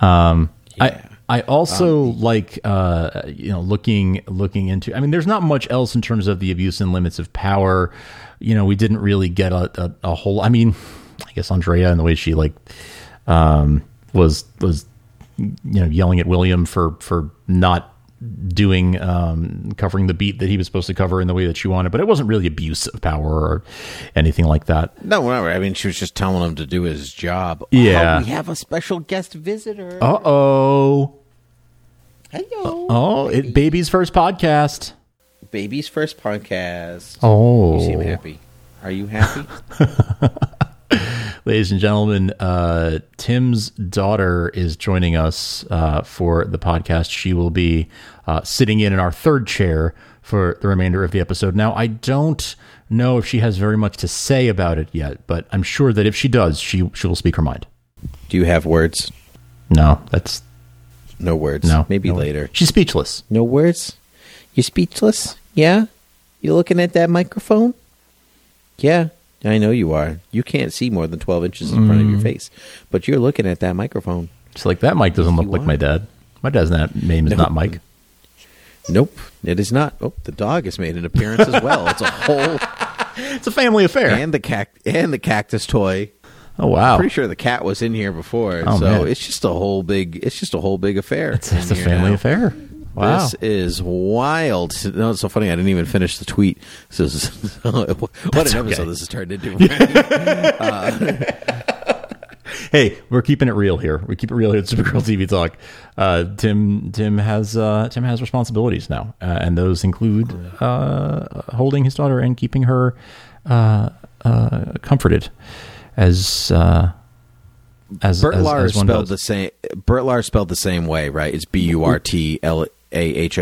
Speaker 1: Um, I I also like uh, you know looking looking into. I mean, there's not much else in terms of the abuse and limits of power. You know, we didn't really get a, a, a whole. I mean, I guess Andrea and the way she like um, was was you know yelling at William for for not doing um, covering the beat that he was supposed to cover in the way that she wanted, but it wasn't really abuse of power or anything like that.
Speaker 2: No, whatever. I mean, she was just telling him to do his job.
Speaker 1: Yeah.
Speaker 2: Oh, we have a special guest visitor.
Speaker 1: Uh oh.
Speaker 2: Hello.
Speaker 1: Oh, it baby's first podcast.
Speaker 2: Baby's first podcast.
Speaker 1: Oh,
Speaker 2: You seem happy. Are you happy?
Speaker 1: ladies and gentlemen, uh, Tim's daughter is joining us uh, for the podcast. She will be uh, sitting in in our third chair for the remainder of the episode. Now, I don't know if she has very much to say about it yet, but I'm sure that if she does, she she will speak her mind.
Speaker 2: do you have words?
Speaker 1: No, that's
Speaker 2: No words.
Speaker 1: no.
Speaker 2: Maybe
Speaker 1: no.
Speaker 2: later.
Speaker 1: She's speechless.
Speaker 2: No words? You're speechless? Yeah? you're looking at that microphone? Yeah, I know you are. You can't see more than 12 inches in front of your face, but you're looking at that microphone.
Speaker 1: It's like that. mic doesn't look
Speaker 2: you
Speaker 1: like
Speaker 2: are.
Speaker 1: my dad. My dad's not, name is
Speaker 2: No.
Speaker 1: not Mike.
Speaker 2: Nope, it is not. Oh, the dog has made an appearance as well. It's a whole
Speaker 1: It's a family affair.
Speaker 2: and the cact and the cactus toy.
Speaker 1: oh wow,
Speaker 2: Pretty sure the cat was in here before,
Speaker 1: Oh,
Speaker 2: so
Speaker 1: man.
Speaker 2: it's just a whole big. It's just a whole big affair.
Speaker 1: it's, it's a
Speaker 2: here
Speaker 1: family
Speaker 2: now.
Speaker 1: affair. Wow.
Speaker 2: This is wild. No, it's so funny. I didn't even finish the tweet. This is what an episode
Speaker 1: okay.
Speaker 2: this has turned into.
Speaker 1: Uh, hey, we're keeping it real here. We keep it real here at Supergirl TV Talk. Uh, Tim Tim has uh, Tim has responsibilities now, uh, and those include uh, holding his daughter and keeping her uh, uh, comforted, as uh, as
Speaker 2: Bert
Speaker 1: as,
Speaker 2: Lahr
Speaker 1: as
Speaker 2: spelled
Speaker 1: does.
Speaker 2: the same. Bert Lahr spelled the same way, right? It's B U R T L A H.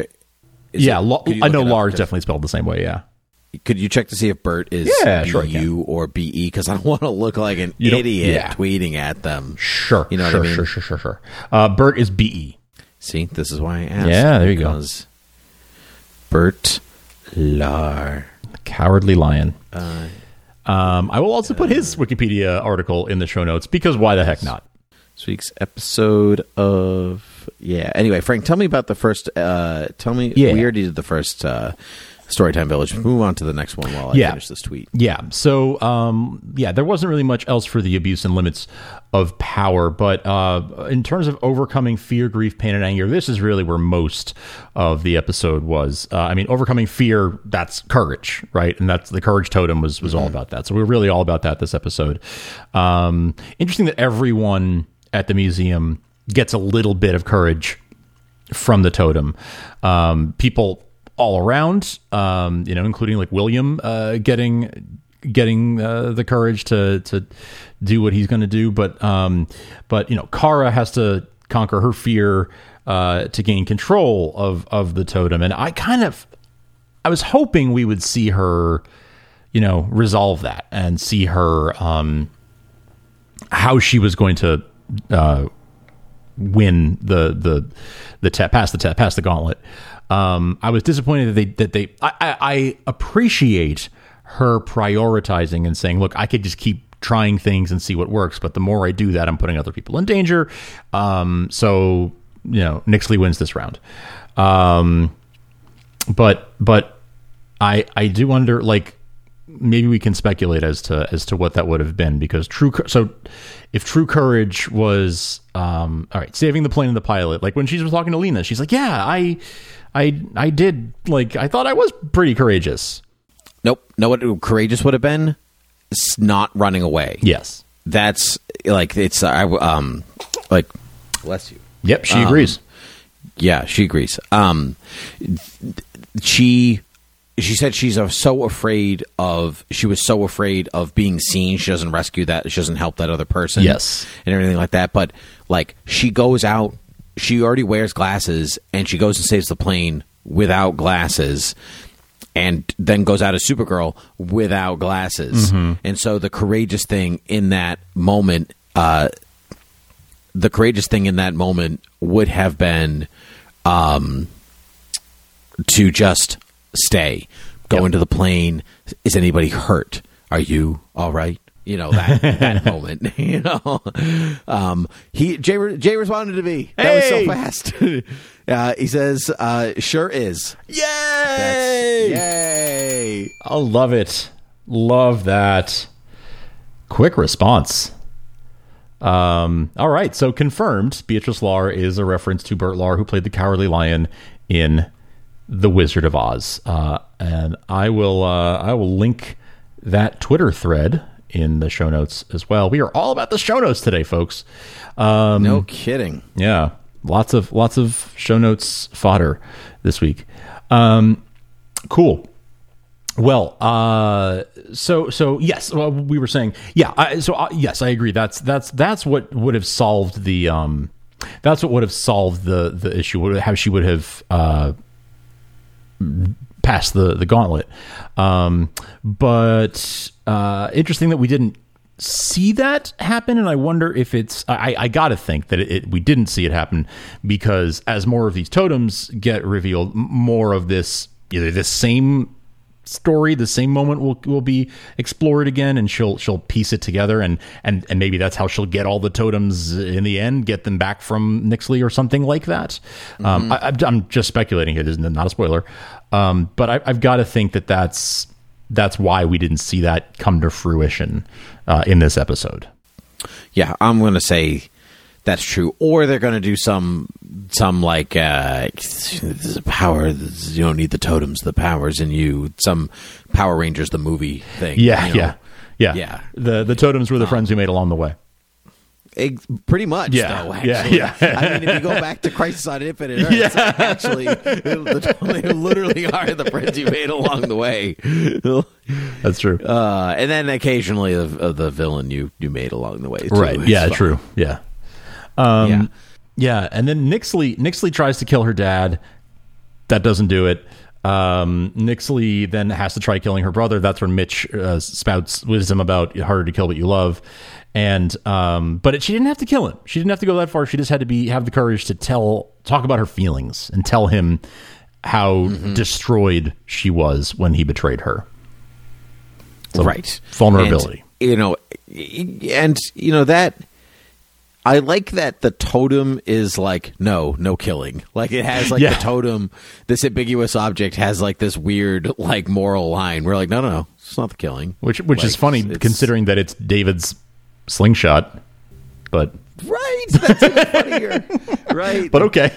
Speaker 1: Yeah,
Speaker 2: it-
Speaker 1: I know? Lahr's definitely spelled the same way. Yeah,
Speaker 2: Could you check to see if Bert is
Speaker 1: Yeah, sure I can.
Speaker 2: U or B E? Because I don't want to look like an
Speaker 1: You
Speaker 2: idiot
Speaker 1: yeah.
Speaker 2: tweeting at them.
Speaker 1: sure,
Speaker 2: You know what
Speaker 1: sure,
Speaker 2: I mean?
Speaker 1: sure, sure, sure, sure. Uh, Bert is B E.
Speaker 2: See, this is why I asked.
Speaker 1: Yeah, there you go.
Speaker 2: Bert Lahr.
Speaker 1: Cowardly Lion.
Speaker 2: Uh,
Speaker 1: Um, I will also put his Wikipedia article in the show notes because why the heck not?
Speaker 2: this week's episode of yeah. Anyway, Frank, tell me about the first. Uh, tell me.
Speaker 1: Yeah.
Speaker 2: we already did the first uh, Storytime Village. Move on to the next one while I
Speaker 1: Yeah.
Speaker 2: finish this tweet.
Speaker 1: Yeah. So, um, yeah, there wasn't really much else for the abuse and limits of power, but uh, in terms of overcoming fear, grief, pain, and anger, this is really where most of the episode was. Uh, I mean, overcoming fear, that's courage, right? And that's the courage totem was was all about that. So we were really all about that this episode. Um, interesting that everyone at the museum gets a little bit of courage from the totem. Um, people all around, um, you know, including like William uh, getting getting uh, the courage to to do what he's going to do, but um, but you know, Kara has to conquer her fear uh, to gain control of of the totem, and I kind of I was hoping we would see her, you know, resolve that and see her um, how she was going to uh, win the the the te- pass the te- pass the gauntlet. Um, I was disappointed that they that they I, I, I appreciate her prioritizing and saying, look, I could just keep trying things and see what works, but the more I do that, I'm putting other people in danger. Um, so you know, Nyxly wins this round. Um, but but I I do wonder like maybe we can speculate as to as to what that would have been because true so if true courage was um all right saving the plane and the pilot like when she was talking to Lena she's like yeah I I I did like I thought I was pretty courageous
Speaker 2: Nope. No, what courageous would have been? It's not running away.
Speaker 1: yes
Speaker 2: That's like it's I um like bless you.
Speaker 1: yep she
Speaker 2: Um,
Speaker 1: agrees
Speaker 2: Yeah, she agrees. Um, she she said she's so afraid of she was so afraid of being seen she doesn't rescue that she doesn't help that other person
Speaker 1: Yes.
Speaker 2: and everything like that but like she goes out she already wears glasses and she goes and saves the plane without glasses and then goes out as supergirl without glasses. And so the courageous thing in that moment uh the courageous thing in that moment would have been um to just stay. Go
Speaker 1: Yep.
Speaker 2: into the plane. Is anybody hurt? Are you all right you know that that moment you know um he jay, jay responded to me that was so fast uh he says uh sure is
Speaker 1: Yay!
Speaker 2: yay
Speaker 1: I love it. Love that. Quick response. Um, all right, so confirmed. Beatrice Lahr is a reference to Bert Lahr, who played the Cowardly Lion in The Wizard of Oz. Uh, and I will, uh, I will link that Twitter thread in the show notes as well. We are all about the show notes today, folks. Um,
Speaker 2: no kidding
Speaker 1: yeah, lots of lots of show notes fodder this week. Um, cool. Well, uh, so so yes, well, we were saying yeah. I, so uh, yes, I agree. That's that's that's what would have solved the um, that's what would have solved the the issue. Would how she would have uh passed the the gauntlet. Um, but uh, interesting that we didn't see that happen, and I wonder if it's. I, I got to think that it, it, we didn't see it happen because as more of these totems get revealed, more of this either this same story the same moment will will be explored again and she'll she'll piece it together and and and maybe that's how she'll get all the totems in the end get them back from Nyxly or something like that. Um I, I'm just speculating it isn't not a spoiler. Um but I, I've got to think that that's that's why we didn't see that come to fruition uh, in this episode.
Speaker 2: Yeah, I'm going to say that's true. Or they're going to do some some like uh, this is a power. You don't need the totems. The powers in you. Some Power Rangers the movie thing.
Speaker 1: yeah
Speaker 2: you know.
Speaker 1: yeah yeah
Speaker 2: Yeah.
Speaker 1: the the totems were the friends you made along the way
Speaker 2: Ex- pretty much.
Speaker 1: Yeah,
Speaker 2: though,
Speaker 1: yeah,
Speaker 2: actually.
Speaker 1: yeah.
Speaker 2: I mean, if you go back to Crisis on Infinite Earths, actually, the- they literally are the friends you made along the way.
Speaker 1: that's true
Speaker 2: Uh, and then occasionally of the villain you you made along the way. Too.
Speaker 1: right yeah true yeah um
Speaker 2: Yeah.
Speaker 1: yeah and then nyxly nyxly tries to kill her dad. That doesn't do it. Um nyxly then has to try killing her brother. That's when mitch uh, spouts wisdom about harder to kill but you love. And um but it, she didn't have to kill him. She didn't have to go that far. She just had to be have the courage to tell talk about her feelings and tell him how destroyed she was when he betrayed her. So,
Speaker 2: right.
Speaker 1: vulnerability.
Speaker 2: And, you know and you know that i like that the totem is like no no killing like it has like
Speaker 1: Yeah.
Speaker 2: the totem this ambiguous object has like this weird like moral line we're like no no no it's not the killing
Speaker 1: which which is funny considering that it's David's slingshot. But
Speaker 2: right that's even funnier right
Speaker 1: but okay.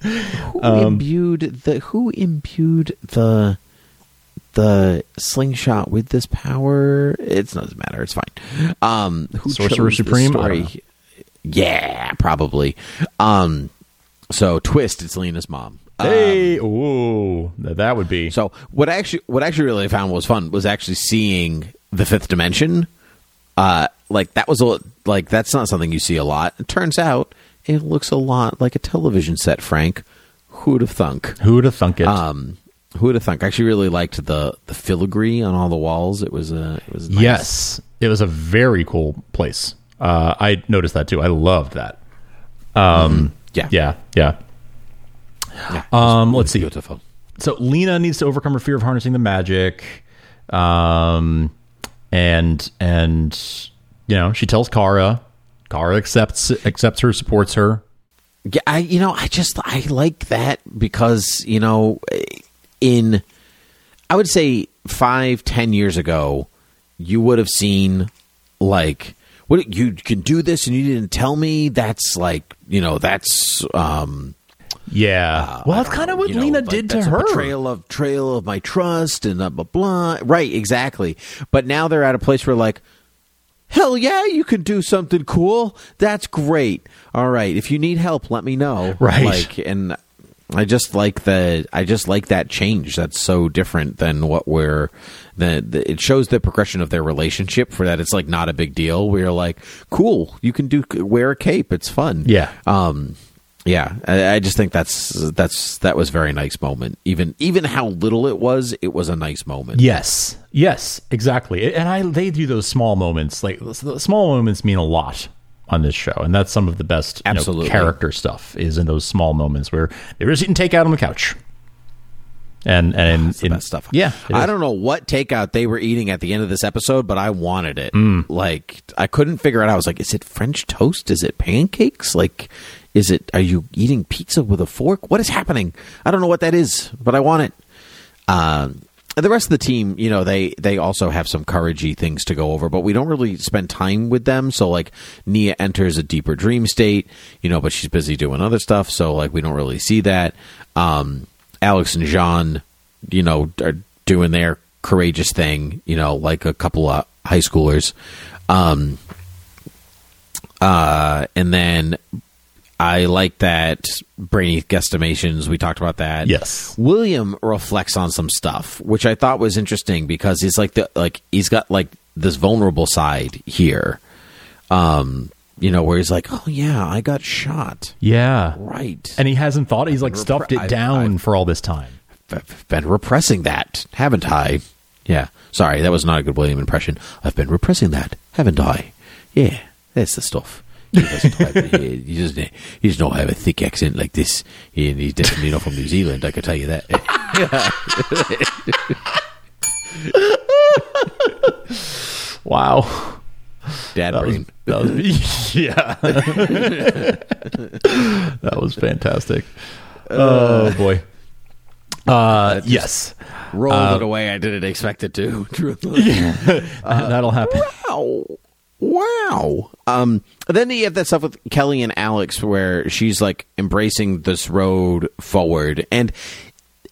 Speaker 2: who
Speaker 1: um,
Speaker 2: imbued the who imbued the the slingshot with this power it doesn't matter it's fine um who
Speaker 1: Sorcerer Supreme?
Speaker 2: Story? Yeah probably um so twist it's lena's mom
Speaker 1: Hey, ooh, that would be
Speaker 2: so what I actually what I actually really found was fun was actually seeing the fifth dimension. Uh, like that was a like that's not something you see a lot. It turns out it looks a lot like a television set. Frank, who would have thunk?
Speaker 1: who would have thunk it?
Speaker 2: Um, who would have thunk? I actually really liked the the filigree on all the walls. It was a it was nice.
Speaker 1: Yes, it was a very cool place. Uh, I noticed that too. I loved that. Um,
Speaker 2: Yeah.
Speaker 1: yeah, yeah.
Speaker 2: Yeah, was
Speaker 1: Um,
Speaker 2: really
Speaker 1: let's see.
Speaker 2: beautiful.
Speaker 1: So Lena needs to overcome her fear of harnessing the magic, um, and and you know she tells Kara. Kara accepts accepts her, supports her.
Speaker 2: Yeah, I you know I just I like that because you know in I would say five ten years ago you would have seen like what you can do this and you didn't tell me that's like you know that's um
Speaker 1: Yeah. well, that's kind of what
Speaker 2: you know,
Speaker 1: Lena
Speaker 2: like,
Speaker 1: did to her.
Speaker 2: betrayal of trail of my trust and blah blah blah right exactly but now they're at a place where like hell yeah you can do something cool that's great all right if you need help let me know
Speaker 1: Right.
Speaker 2: like and I just like the I just like that change. That's so different than what we're the, the it shows the progression of their relationship for that it's like not a big deal. We're like, cool, you can do wear a cape, it's fun.
Speaker 1: Yeah.
Speaker 2: Um yeah, I, I just think that's that's that was a very nice moment. Even even how little it was, it was a nice moment.
Speaker 1: Yes, yes, exactly. And I they do those small moments. Like the small moments mean a lot on this show, and that's some of the best you know,
Speaker 2: Absolutely.
Speaker 1: character stuff is in those small moments where they were just eating takeout on the couch. And and
Speaker 2: the
Speaker 1: in-
Speaker 2: stuff.
Speaker 1: Yeah,
Speaker 2: I
Speaker 1: is.
Speaker 2: don't know what takeout they were eating at the end of this episode, but I wanted it.
Speaker 1: Mm.
Speaker 2: Like I couldn't figure it out. I was like, is it French toast? Is it pancakes? Like, is it? Are you eating pizza with a fork? What is happening? I don't know what that is, but I want it. Um, the rest of the team, you know, they they also have some couragey things to go over, but we don't really spend time with them. So like Nia enters a deeper dream state, you know, but she's busy doing other stuff, so like we don't really see that. Um, Alex and J'onn, you know, are doing their courageous thing, you know, like a couple of high schoolers. Um, uh, and then I like that brainy guesstimations. We talked about that.
Speaker 1: Yes.
Speaker 2: William reflects on some stuff, which I thought was interesting because he's like the like he's got like this vulnerable side here. Um, you know, where he's like, "Oh yeah, I got shot."
Speaker 1: yeah,
Speaker 2: Right.
Speaker 1: and he hasn't thought he's like
Speaker 2: Repre-
Speaker 1: stuffed it
Speaker 2: I've-
Speaker 1: down
Speaker 2: I've-
Speaker 1: for all this time.
Speaker 2: I've been repressing that, haven't I? Yeah. Sorry, that was not a good William impression. I've been repressing that, haven't I? Yeah, that's the stuff. He doesn't have, he, he doesn't. He does not have a thick accent like this, and he's definitely not from New Zealand. I can tell you that.
Speaker 1: Wow,
Speaker 2: Dad
Speaker 1: that was, that was yeah, that was fantastic. oh boy. Uh, yes,
Speaker 2: Rolled it away. I didn't expect it to. Truthfully.
Speaker 1: that'll happen.
Speaker 2: Wow. Wow. Um, then you have that stuff with Kelly and Alex where she's like embracing this road forward. And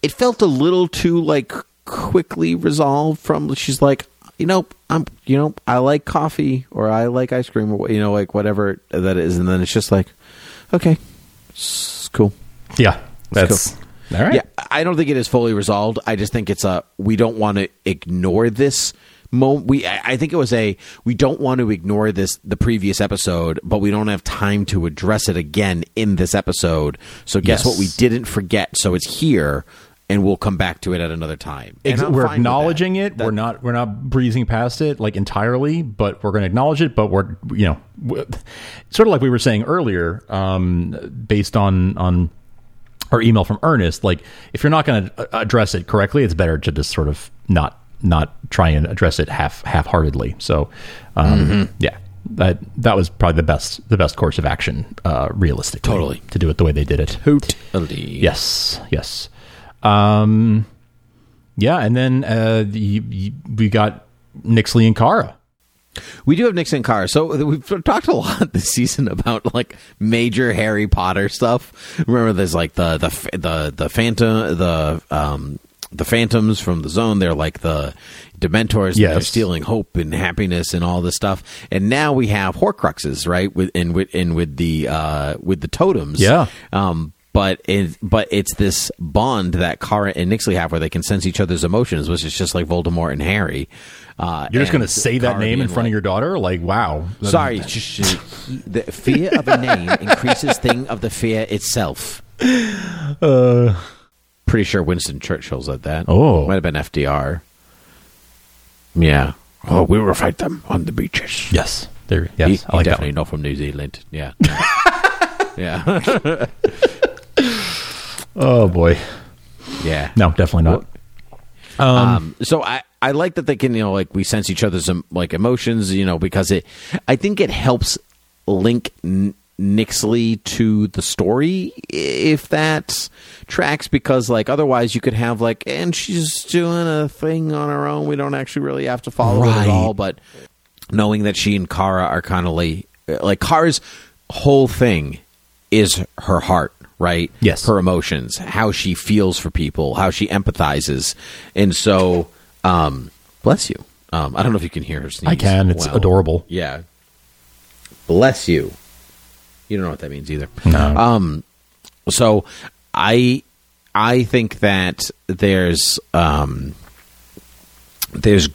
Speaker 2: it felt a little too like quickly resolved from she's like, you know, I'm you know, I like coffee or I like ice cream or you know, like whatever that is, and then it's just like, okay. It's cool.
Speaker 1: Yeah, that's Cool. all right.
Speaker 2: Yeah, I don't think it is fully resolved. I just think it's a we don't want to ignore this moment. We I think it was a we don't want to ignore this the previous episode, but we don't have time to address it again in this episode. So guess
Speaker 1: Yes.
Speaker 2: what? We didn't forget, so it's here, and we'll come back to it at another time.
Speaker 1: Ex- we're
Speaker 2: with that.
Speaker 1: acknowledging it.
Speaker 2: That-
Speaker 1: we're not we're not breezing past it like entirely, but we're going to acknowledge it. But we're you know w- sort of like we were saying earlier, um, based on on our email from Ernest. Like if you're not going to address it correctly, it's better to just sort of not not try and address it half half heartedly. So um,
Speaker 2: Mm-hmm.
Speaker 1: yeah. That that was probably the best the best course of action, uh, realistically.
Speaker 2: Totally.
Speaker 1: to do it the way they did it.
Speaker 2: Totally.
Speaker 1: Yes, yes. Um, yeah, and then uh, the, y- we got Nyxly and Kara.
Speaker 2: We do have Nixon and Carr. So we've talked a lot this season about like major Harry Potter stuff. Remember, there's like the the the the phantom the um the phantoms from the zone. They're like the Dementors.
Speaker 1: They're
Speaker 2: stealing hope and happiness and all this stuff. And now we have Horcruxes, right? With and with and with the uh with the totems.
Speaker 1: Yeah.
Speaker 2: Um, but it, but it's this bond that Kara and Nyxly have where they can sense each other's emotions, which is just like Voldemort and Harry. Uh,
Speaker 1: You're just going to say that name in front
Speaker 2: like-
Speaker 1: of your daughter? Like, wow.
Speaker 2: Sorry, uh, the fear of a name increases thing of the fear itself. Pretty sure Winston Churchill said that.
Speaker 1: Oh.
Speaker 2: might have been FDR. Yeah. Oh, we will fight them on the beaches.
Speaker 1: Yes. There. Yes.
Speaker 2: He,
Speaker 1: I
Speaker 2: he
Speaker 1: like
Speaker 2: definitely
Speaker 1: one.
Speaker 2: not from New Zealand. Yeah. yeah.
Speaker 1: Oh boy.
Speaker 2: yeah.
Speaker 1: No, definitely not.
Speaker 2: Um, so I, I like that they can, you know, like we sense each other's um, like emotions, you know, because it, I think it helps link N- Nyxly to the story if that tracks because like otherwise you could have like, and she's doing a thing on her own. We don't actually really have to follow it at all, but knowing that she and Kara are kind of like, like Kara's whole thing is her heart, right?
Speaker 1: Yes.
Speaker 2: Her emotions, how she feels for people, how she empathizes. And so, um, bless you. Um, I don't know if you can hear her sneeze.
Speaker 1: I can. It's
Speaker 2: well.
Speaker 1: adorable.
Speaker 2: Yeah. Bless you. You don't know what that means either.
Speaker 1: No.
Speaker 2: Um, so I I think that there's um there's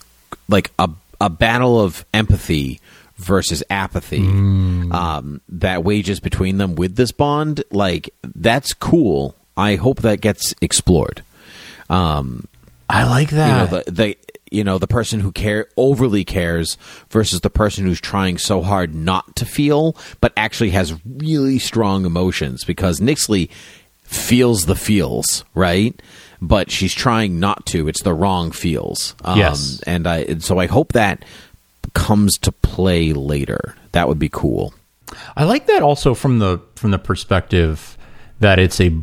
Speaker 2: like a a battle of empathy versus apathy um, that wages between them with this bond. Like that's cool. I hope that gets explored. Um,
Speaker 1: I like that.
Speaker 2: you know the, the you know the person who care overly cares versus the person who's trying so hard not to feel but actually has really strong emotions because Nyxly feels the feels right? But she's trying not to. It's the wrong feels. Um,
Speaker 1: Yes.
Speaker 2: and I and so I hope that comes to play later. That would be cool.
Speaker 1: I like that also from the from the perspective that it's a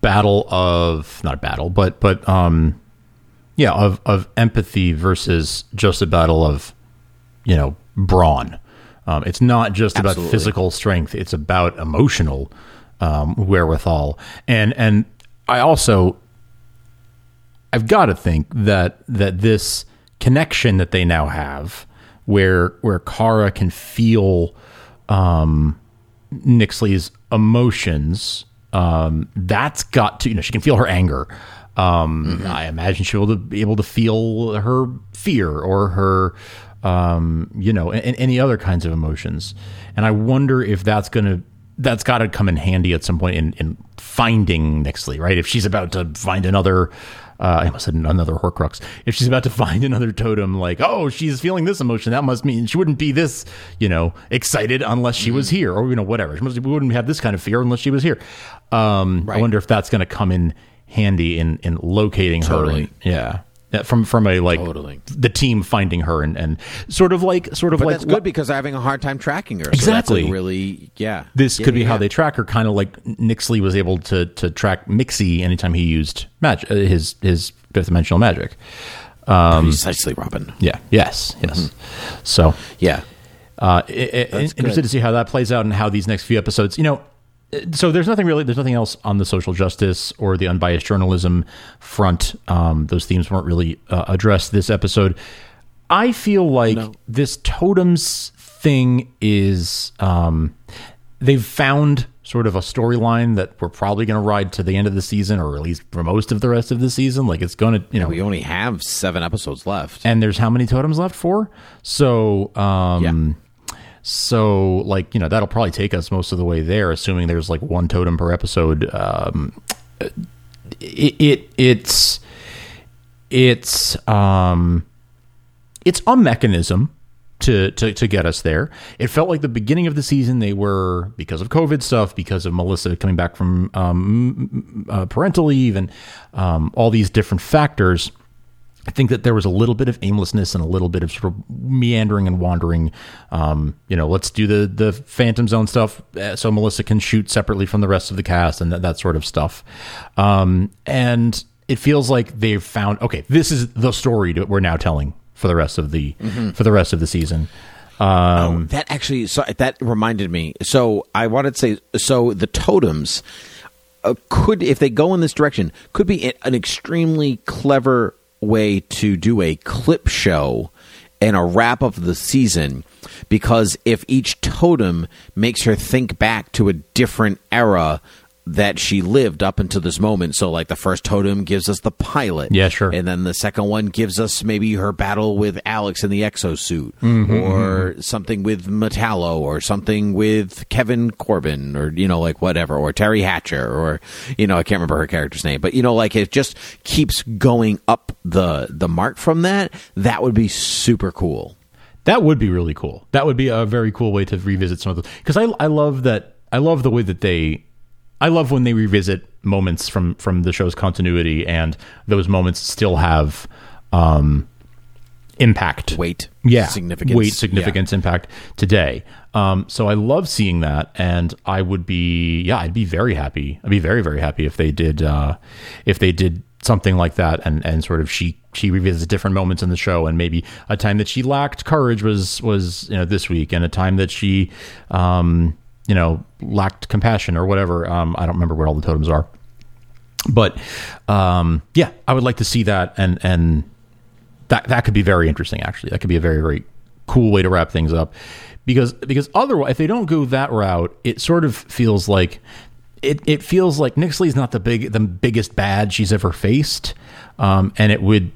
Speaker 1: battle of not a battle, but but um yeah, of of empathy versus just a battle of you know brawn. Um, it's not just about physical strength; it's about emotional um, wherewithal. And and I also I've got to think that that this connection that they now have, where where Kara can feel um, Nyxly's emotions, um, that's got to you know she can feel her anger. Um, I imagine she'll be able to feel her fear or her um, you know and, any other kinds of emotions. And I wonder if that's going to that's got to come in handy at some point in, in finding Nyxly, right? If she's about to find another, uh, I almost said another Horcrux. If she's about to find another totem, like, oh, she's feeling this emotion, that must mean she wouldn't be this, you know, excited unless she was here, or you know, whatever. She must, we wouldn't have this kind of fear unless she was here. Um, I wonder if that's going to come in handy in in locating
Speaker 2: Totally.
Speaker 1: her. And, yeah. From from a like
Speaker 2: Totally.
Speaker 1: the team finding her and, and sort of like sort of
Speaker 2: but
Speaker 1: like
Speaker 2: that's good because they're having a hard time tracking her
Speaker 1: Exactly.
Speaker 2: a really yeah
Speaker 1: this
Speaker 2: Yeah,
Speaker 1: could be
Speaker 2: yeah,
Speaker 1: how they track her, kind of like Nyxly was able to to track Mxy anytime he used magic, uh, his his fifth dimensional magic.
Speaker 2: precisely Robin
Speaker 1: Yeah. Yes. Yes. So,
Speaker 2: yeah
Speaker 1: uh, i- i- interested to see how that plays out and how these next few episodes, you know. So there's nothing really. There's nothing else on the social justice or the unbiased journalism front. Um, those themes weren't really uh, addressed this episode. I feel like this totems thing is um, they've found sort of a storyline that we're probably going to ride to the end of the season, or at least for most of the rest of the season. Like it's going to, you know,
Speaker 2: we only have seven episodes left
Speaker 1: and there's how many totems left for? So, um, so like you know that'll probably take us most of the way there, assuming there's like one totem per episode. Um, it, it it's it's um it's a mechanism to, to to get us there. It felt like the beginning of the season they were because of COVID stuff, because of Melissa coming back from um, uh, parental leave, and um, all these different factors. I think that there was a little bit of aimlessness and a little bit of sort of meandering and wandering. Um, you know, let's do the the Phantom Zone stuff uh, so Melissa can shoot separately from the rest of the cast and that, that sort of stuff. Um, and it feels like they've found okay, this is the story that we're now telling for the rest of the for the rest of the season. Um,
Speaker 2: that actually so that reminded me so i wanted to say so the totems uh, could if they go in this direction could be an extremely clever way to do a clip show and a wrap up of the season because if each totem makes her think back to a different era that she lived up until this moment so like the first totem gives us the pilot
Speaker 1: Yeah, sure.
Speaker 2: and then the second one gives us maybe her battle with Alex in the exosuit,
Speaker 1: Mm-hmm,
Speaker 2: or something with Metallo, or something with Kevin Corbin, or you know, like whatever, or Teri Hatcher, or you know, I can't remember her character's name, but you know, like it just keeps going up the the mark from that. That would be super cool.
Speaker 1: That would be really cool. That would be a very cool way to revisit some of those because I I love that I love the way that they I love when they revisit moments from from the show's continuity and those moments still have um impact.
Speaker 2: Weight,
Speaker 1: yeah.
Speaker 2: Significance,
Speaker 1: weight significance impact today. Um so i love seeing that and i would be yeah i'd be very happy. I'd be very very happy if they did uh if they did something like that and and sort of she she revisits different moments in the show and maybe a time that she lacked courage was was you know this week and a time that she um you know lacked compassion or whatever. Um i don't remember what all the totems are. But um yeah i would like to see that and and that that could be very interesting actually. That could be a very very cool way to wrap things up. Because because otherwise if they don't go that route it sort of feels like it, it feels like Nyxly's not the big the biggest bad she's ever faced, um, and it would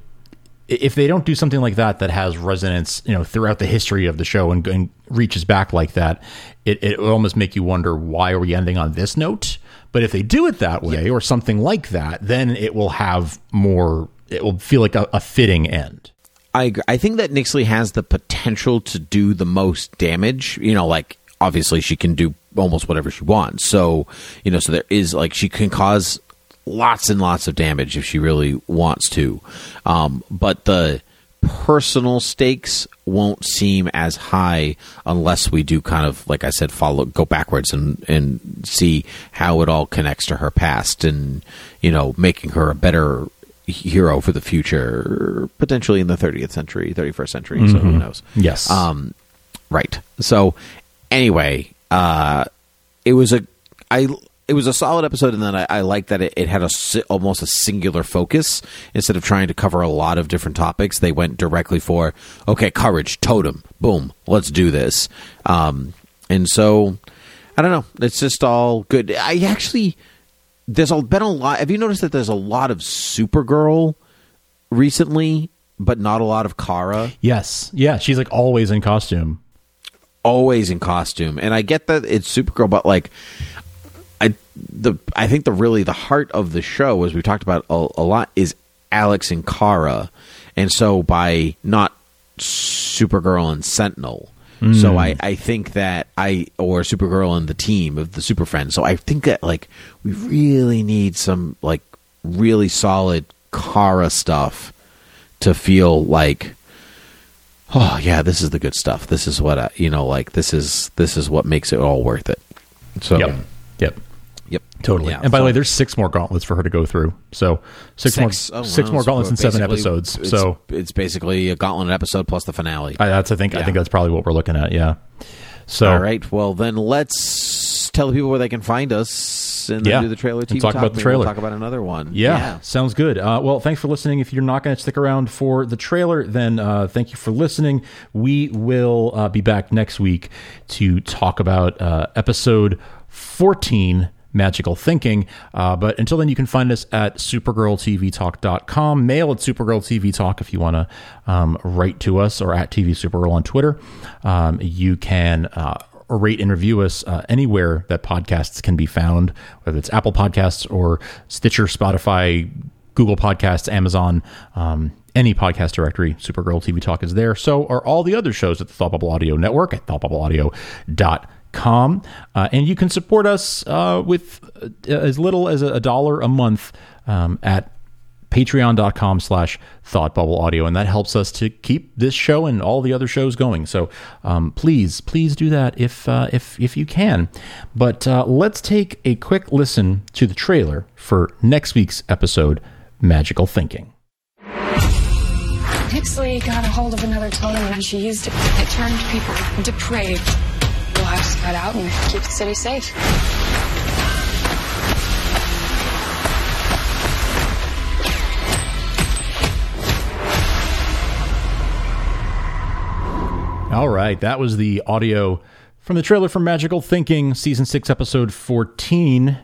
Speaker 1: if they don't do something like that that has resonance, you know, throughout the history of the show and, and reaches back like that, it it will almost make you wonder why are we ending on this note. But if they do it that way or something like that, then it will have more. It will feel like a, a fitting end.
Speaker 2: I agree. I think that Nyxly has the potential to do the most damage. You know, like obviously she can do almost whatever she wants. So you know, so there is like she can cause lots and lots of damage if she really wants to. Um, but the personal stakes won't seem as high unless we do kind of like I said follow go backwards and and see how it all connects to her past and you know making her a better hero for the future potentially in the 30th century 31st century so who knows
Speaker 1: Yes.
Speaker 2: um right so anyway uh it was a I it was a solid episode, and then I, I like that it, it had a almost a singular focus instead of trying to cover a lot of different topics. They went directly for okay, courage, totem, boom, let's do this. Um, and so I don't know, it's just all good. I actually there's been a lot. Have you noticed that there's a lot of Supergirl recently, but not a lot of Kara?
Speaker 1: yes. Yeah. She's like always in costume.
Speaker 2: always in costume and i get that it's supergirl but like i the i think the really the heart of the show as we talked about a, a lot is alex and kara. And so by not supergirl and sentinel. So hmm. I, I think that I or Supergirl and the team of the Super Friends. So I think that like we really need some like really solid Kara stuff to feel like oh yeah this is the good stuff. This is what I, you know like this is this is what makes it all worth it. So
Speaker 1: Yep. Totally.
Speaker 2: Yeah,
Speaker 1: and by the way, there's six more gauntlets for her to go through. So six, more
Speaker 2: oh,
Speaker 1: six
Speaker 2: wow,
Speaker 1: more
Speaker 2: so
Speaker 1: gauntlets in seven episodes.
Speaker 2: it's-
Speaker 1: So
Speaker 2: it's basically a gauntlet episode plus the finale
Speaker 1: I, that's I think I think that's probably what we're looking at. Yeah. So
Speaker 2: all right well then let's tell the people where they can find us and
Speaker 1: Yeah.
Speaker 2: do the trailer
Speaker 1: And
Speaker 2: TV
Speaker 1: talk about the trailer.
Speaker 2: we'll talk about another one
Speaker 1: Yeah, sounds good. Uh, well, thanks for listening. If you're not going to stick around for the trailer, then uh, thank you for listening. We will uh, be back next week to talk about uh, episode 14. Magical Thinking. Uh, but until then, you can find us at supergirltvtalk.com. Mail at supergirltvtalk if you want to um, write to us or at TV Supergirl on Twitter. Um, you can uh, rate and review us uh, anywhere that podcasts can be found, whether it's Apple Podcasts or Stitcher, Spotify, Google Podcasts, Amazon, um, any podcast directory. Supergirl TV Talk is there. So are all the other shows at the Thought Bubble Audio Network at thoughtbubbleaudio.com. Uh, and you can support us uh, with uh, as little as a dollar a month um, at patreon.com slash thought bubble audio and that helps us to keep this show and all the other shows going so um, please please do that if uh, if if you can but uh, let's take a quick listen to the trailer for next week's episode magical thinking
Speaker 3: Pixley got a hold of another totem and she used it. It turned people depraved. Have to cut out and keep the city safe.
Speaker 1: All right, that was the audio from the trailer for Magical Thinking, season six, episode 14.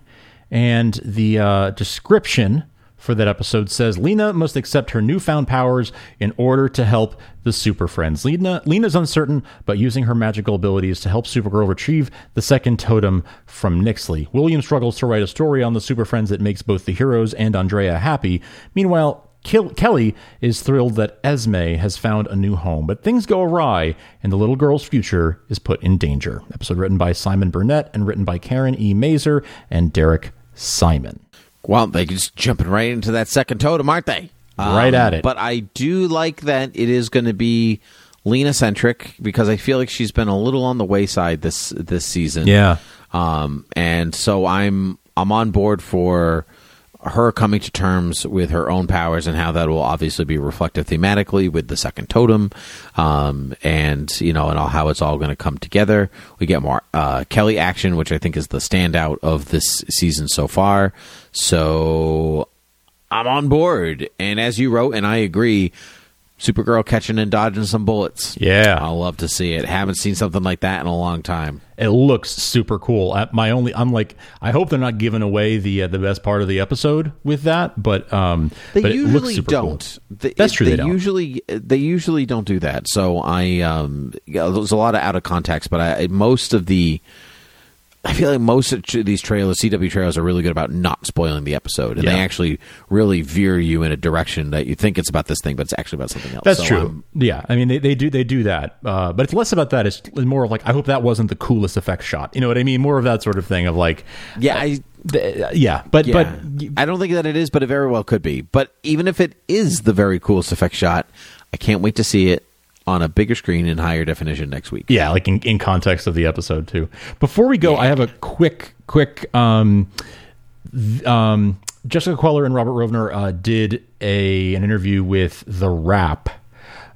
Speaker 1: And the uh, description for that episode says Lena must accept her newfound powers in order to help the Super Friends. Lena Lena's uncertain, but using her magical abilities to help Supergirl retrieve the second totem from Nyxly. William struggles to write a story on the Super Friends that makes both the heroes and Andrea happy. Meanwhile, Kelly is thrilled that Esme has found a new home, but things go awry and the little girl's future is put in danger. Episode written by Simon Burnett and written by Karen E. Mazer and Derek Simon.
Speaker 2: Well, they're just jumping right into that second totem, aren't they? Um,
Speaker 1: Right at it.
Speaker 2: But I do like that it is going to be Lena centric because I feel like she's been a little on the wayside this this season.
Speaker 1: Yeah.
Speaker 2: Um, and so I'm I'm on board for her coming to terms with her own powers and how that will obviously be reflected thematically with the second totem, um, and you know, and all, how it's all going to come together. We get more uh, Kelly action, which I think is the standout of this season so far. So I'm on board, and as you wrote, and I agree. Supergirl catching and dodging some bullets.
Speaker 1: Yeah.
Speaker 2: I'll love to see it. Haven't seen something like that in a long time.
Speaker 1: It looks super cool. Uh, My only, I'm like, I hope they're not giving away the uh, the best part of the episode with that, but um,
Speaker 2: They
Speaker 1: but it looks
Speaker 2: usually
Speaker 1: super
Speaker 2: don't.
Speaker 1: Cool.
Speaker 2: They,
Speaker 1: That's true.
Speaker 2: They,
Speaker 1: They, don't.
Speaker 2: usually they usually don't do that. So I um, yeah, there's a lot of out of context, but I most of the I feel like most of these trailers, CW trailers, are really good about not spoiling the episode, and they actually really veer you in a direction that you think it's about this thing, but it's actually about something else.
Speaker 1: That's
Speaker 2: So
Speaker 1: true. Yeah, I mean they, they do they do that, uh, but it's less about that. It's more of like I hope that wasn't the coolest effect shot. You know what I mean? More of that sort of thing of like,
Speaker 2: yeah, I,
Speaker 1: th- yeah, but
Speaker 2: yeah.
Speaker 1: but
Speaker 2: I don't think that it is, but it very well could be. But even if it is the very coolest effect shot, I can't wait to see it on a bigger screen in higher definition next week.
Speaker 1: Yeah, like in, in context of the episode too. Before we go, I have a quick, quick. Um, th- um, Jessica Queller and Robert Rovner uh, did a an interview with The Wrap,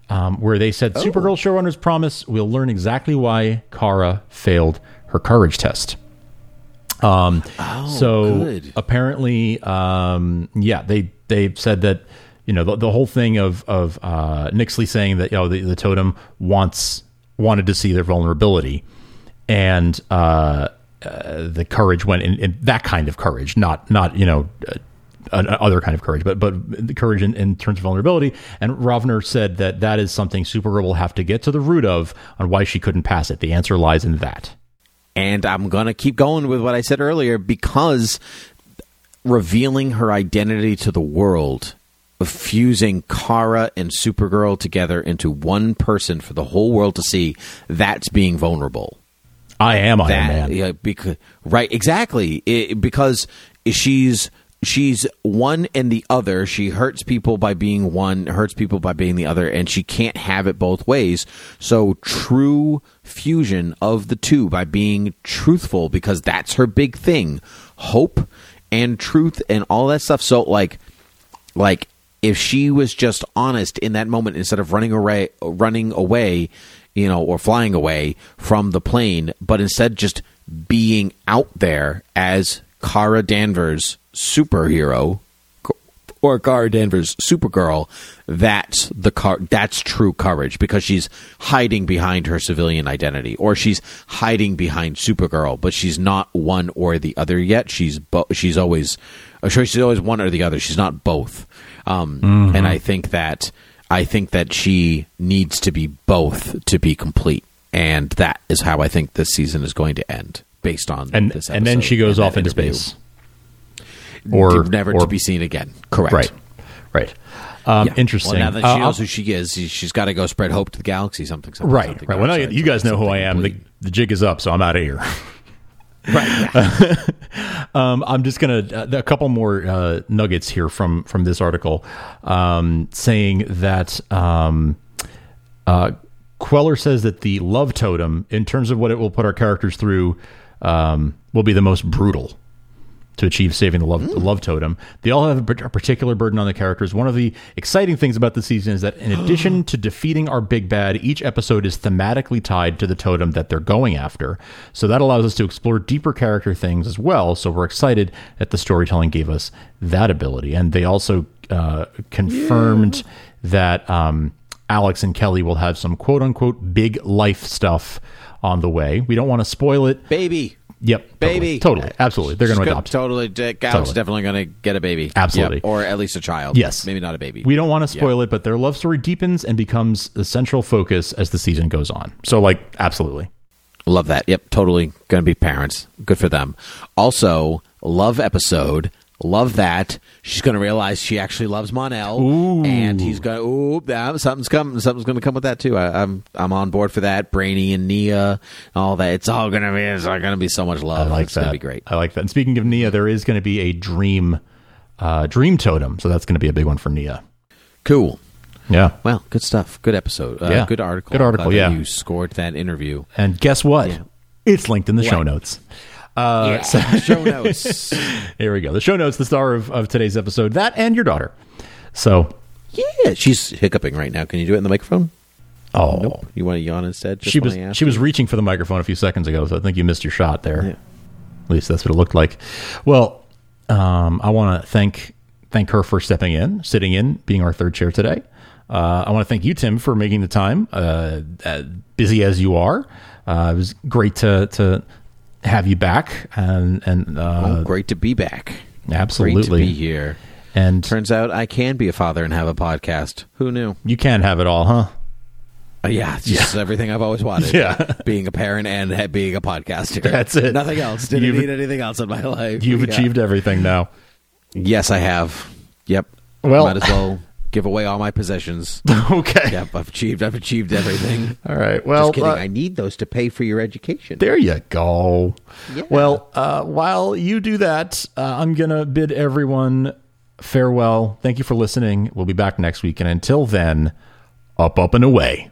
Speaker 1: um, where they said Supergirl showrunners promise we'll learn exactly why Kara failed her courage test. Um, oh, so
Speaker 2: good.
Speaker 1: apparently, um, yeah, they they said that you know the, the whole thing of of uh, Nyxly saying that you know the, the totem wants wanted to see their vulnerability, and uh, uh, the courage went in, in that kind of courage, not not you know. Uh, an- other kind of courage, but but the courage in, in terms of vulnerability. And Rovner said that that is something Supergirl will have to get to the root of on why she couldn't pass it. The answer lies in that.
Speaker 2: And I'm to keep going with what I said earlier because revealing her identity to the world, fusing Kara and Supergirl together into one person for the whole world to see, that's being vulnerable.
Speaker 1: I am Iron
Speaker 2: that
Speaker 1: Man.
Speaker 2: yeah, because right exactly. It, because she's she's one and the other. She hurts people by being one hurts people by being the other and she can't have it both ways. So true fusion of the two by being truthful because that's her big thing. Hope and truth and all that stuff. So like like if she was just honest in that moment instead of running away running away you know or flying away from the plane but instead just being out there as Kara Danvers superhero or Kara Danvers Supergirl that's the car that's true courage because she's hiding behind her civilian identity or she's hiding behind Supergirl but she's not one or the other yet. She's bo- she's always she's always one or the other. She's not both um, and I think that I think that she needs to be both to be complete and that is how I think this season is going to end based on
Speaker 1: and
Speaker 2: this
Speaker 1: and then she goes off into space, or
Speaker 2: never
Speaker 1: or-
Speaker 2: to be seen again. Correct.
Speaker 1: Right, right. Um,
Speaker 2: Yeah.
Speaker 1: Interesting.
Speaker 2: Well, now that
Speaker 1: Uh,
Speaker 2: she knows who she is, she- she's got to go spread hope to the galaxy. Something. something
Speaker 1: right,
Speaker 2: something,
Speaker 1: right. Well, now you guys know who I am. The, the jig is up, so I'm out of here.
Speaker 2: right.
Speaker 1: Um, I'm just gonna uh, a couple more uh, nuggets here from from this article, um, saying that um, uh, Queller says that the love totem, in terms of what it will put our characters through, um, will be the most brutal to achieve saving the love, the love totem. They all have a a particular burden on the characters. One of the exciting things about the season is that in addition to defeating our big bad, each episode is thematically tied to the totem that they're going after. So that allows us to explore deeper character things as well. So we're excited that the storytelling gave us that ability. And they also uh, confirmed that um, Alex and Kelly will have some quote unquote big life stuff on the way. We don't want to spoil it.
Speaker 2: Baby.
Speaker 1: Yep.
Speaker 2: Baby.
Speaker 1: Totally. totally. Absolutely. They're going to adopt.
Speaker 2: Totally. Alex
Speaker 1: Totally.
Speaker 2: definitely going to get a baby.
Speaker 1: Absolutely.
Speaker 2: Yep, Or at least a child.
Speaker 1: Yes.
Speaker 2: Maybe not a baby.
Speaker 1: We don't want to spoil it, but their love story deepens and becomes the central focus as the season goes on. So, like, absolutely.
Speaker 2: Love that. Yep, totally going to be parents. Good for them. Also, love episode. Love that. She's going to realize she actually loves Mon-El, and he's going. Ooh, something's coming. Something's going to come with that too. I, I'm I'm on board for that. Brainy and Nia, all that. It's all going to be. It's all going to be so much
Speaker 1: I
Speaker 2: love.
Speaker 1: like
Speaker 2: it's
Speaker 1: that.
Speaker 2: going to be great.
Speaker 1: I like that. And speaking of Nia, there is going to be a dream, uh, dream totem. So that's going to be a big one for Nia.
Speaker 2: Cool.
Speaker 1: Yeah.
Speaker 2: Well, good stuff. Good episode. Uh,
Speaker 1: Yeah.
Speaker 2: Good article.
Speaker 1: Good article, yeah.
Speaker 2: You scored that interview.
Speaker 1: And guess what?
Speaker 2: Yeah.
Speaker 1: It's linked in the show notes. Uh,
Speaker 2: yeah. Show notes.
Speaker 1: Here we go. The show notes, the star of, of today's episode, that and your daughter. So,
Speaker 2: yeah, she's hiccuping right now. Can you do it in the microphone?
Speaker 1: oh,
Speaker 2: Nope. You want to yawn instead? Just
Speaker 1: she was she was reaching for the microphone a few seconds ago, so I think you missed your shot there.
Speaker 2: Yeah.
Speaker 1: At least that's what it looked like. Well, um, I want to thank thank her for stepping in, sitting in, being our third chair today. Uh, I want to thank you, Tim, for making the time. Uh, uh, busy as you are, uh, it was great to to have you back, and and uh,
Speaker 2: Oh, great to be back.
Speaker 1: absolutely
Speaker 2: Great to be here.
Speaker 1: And
Speaker 2: Turns out I can be a father and have a podcast. Who knew?
Speaker 1: you can't have it all, huh?
Speaker 2: Uh, yeah, it's just everything I've always wanted.
Speaker 1: Yeah.
Speaker 2: being a parent and being a podcaster.
Speaker 1: That's it.
Speaker 2: Nothing else. Didn't
Speaker 1: You've-
Speaker 2: need anything else in my life.
Speaker 1: You've
Speaker 2: Yeah.
Speaker 1: achieved everything now.
Speaker 2: Yes, I have. Yep.
Speaker 1: Well-
Speaker 2: might as well give away all my possessions.
Speaker 1: okay.
Speaker 2: yep, I've achieved. I've achieved everything.
Speaker 1: All right. Well,
Speaker 2: Just kidding.
Speaker 1: uh,
Speaker 2: I need those to pay for your education.
Speaker 1: There you go. Well, uh, while you do that, uh, I'm going to bid everyone farewell. Thank you for listening. We'll be back next week. And until then, up, up, and away.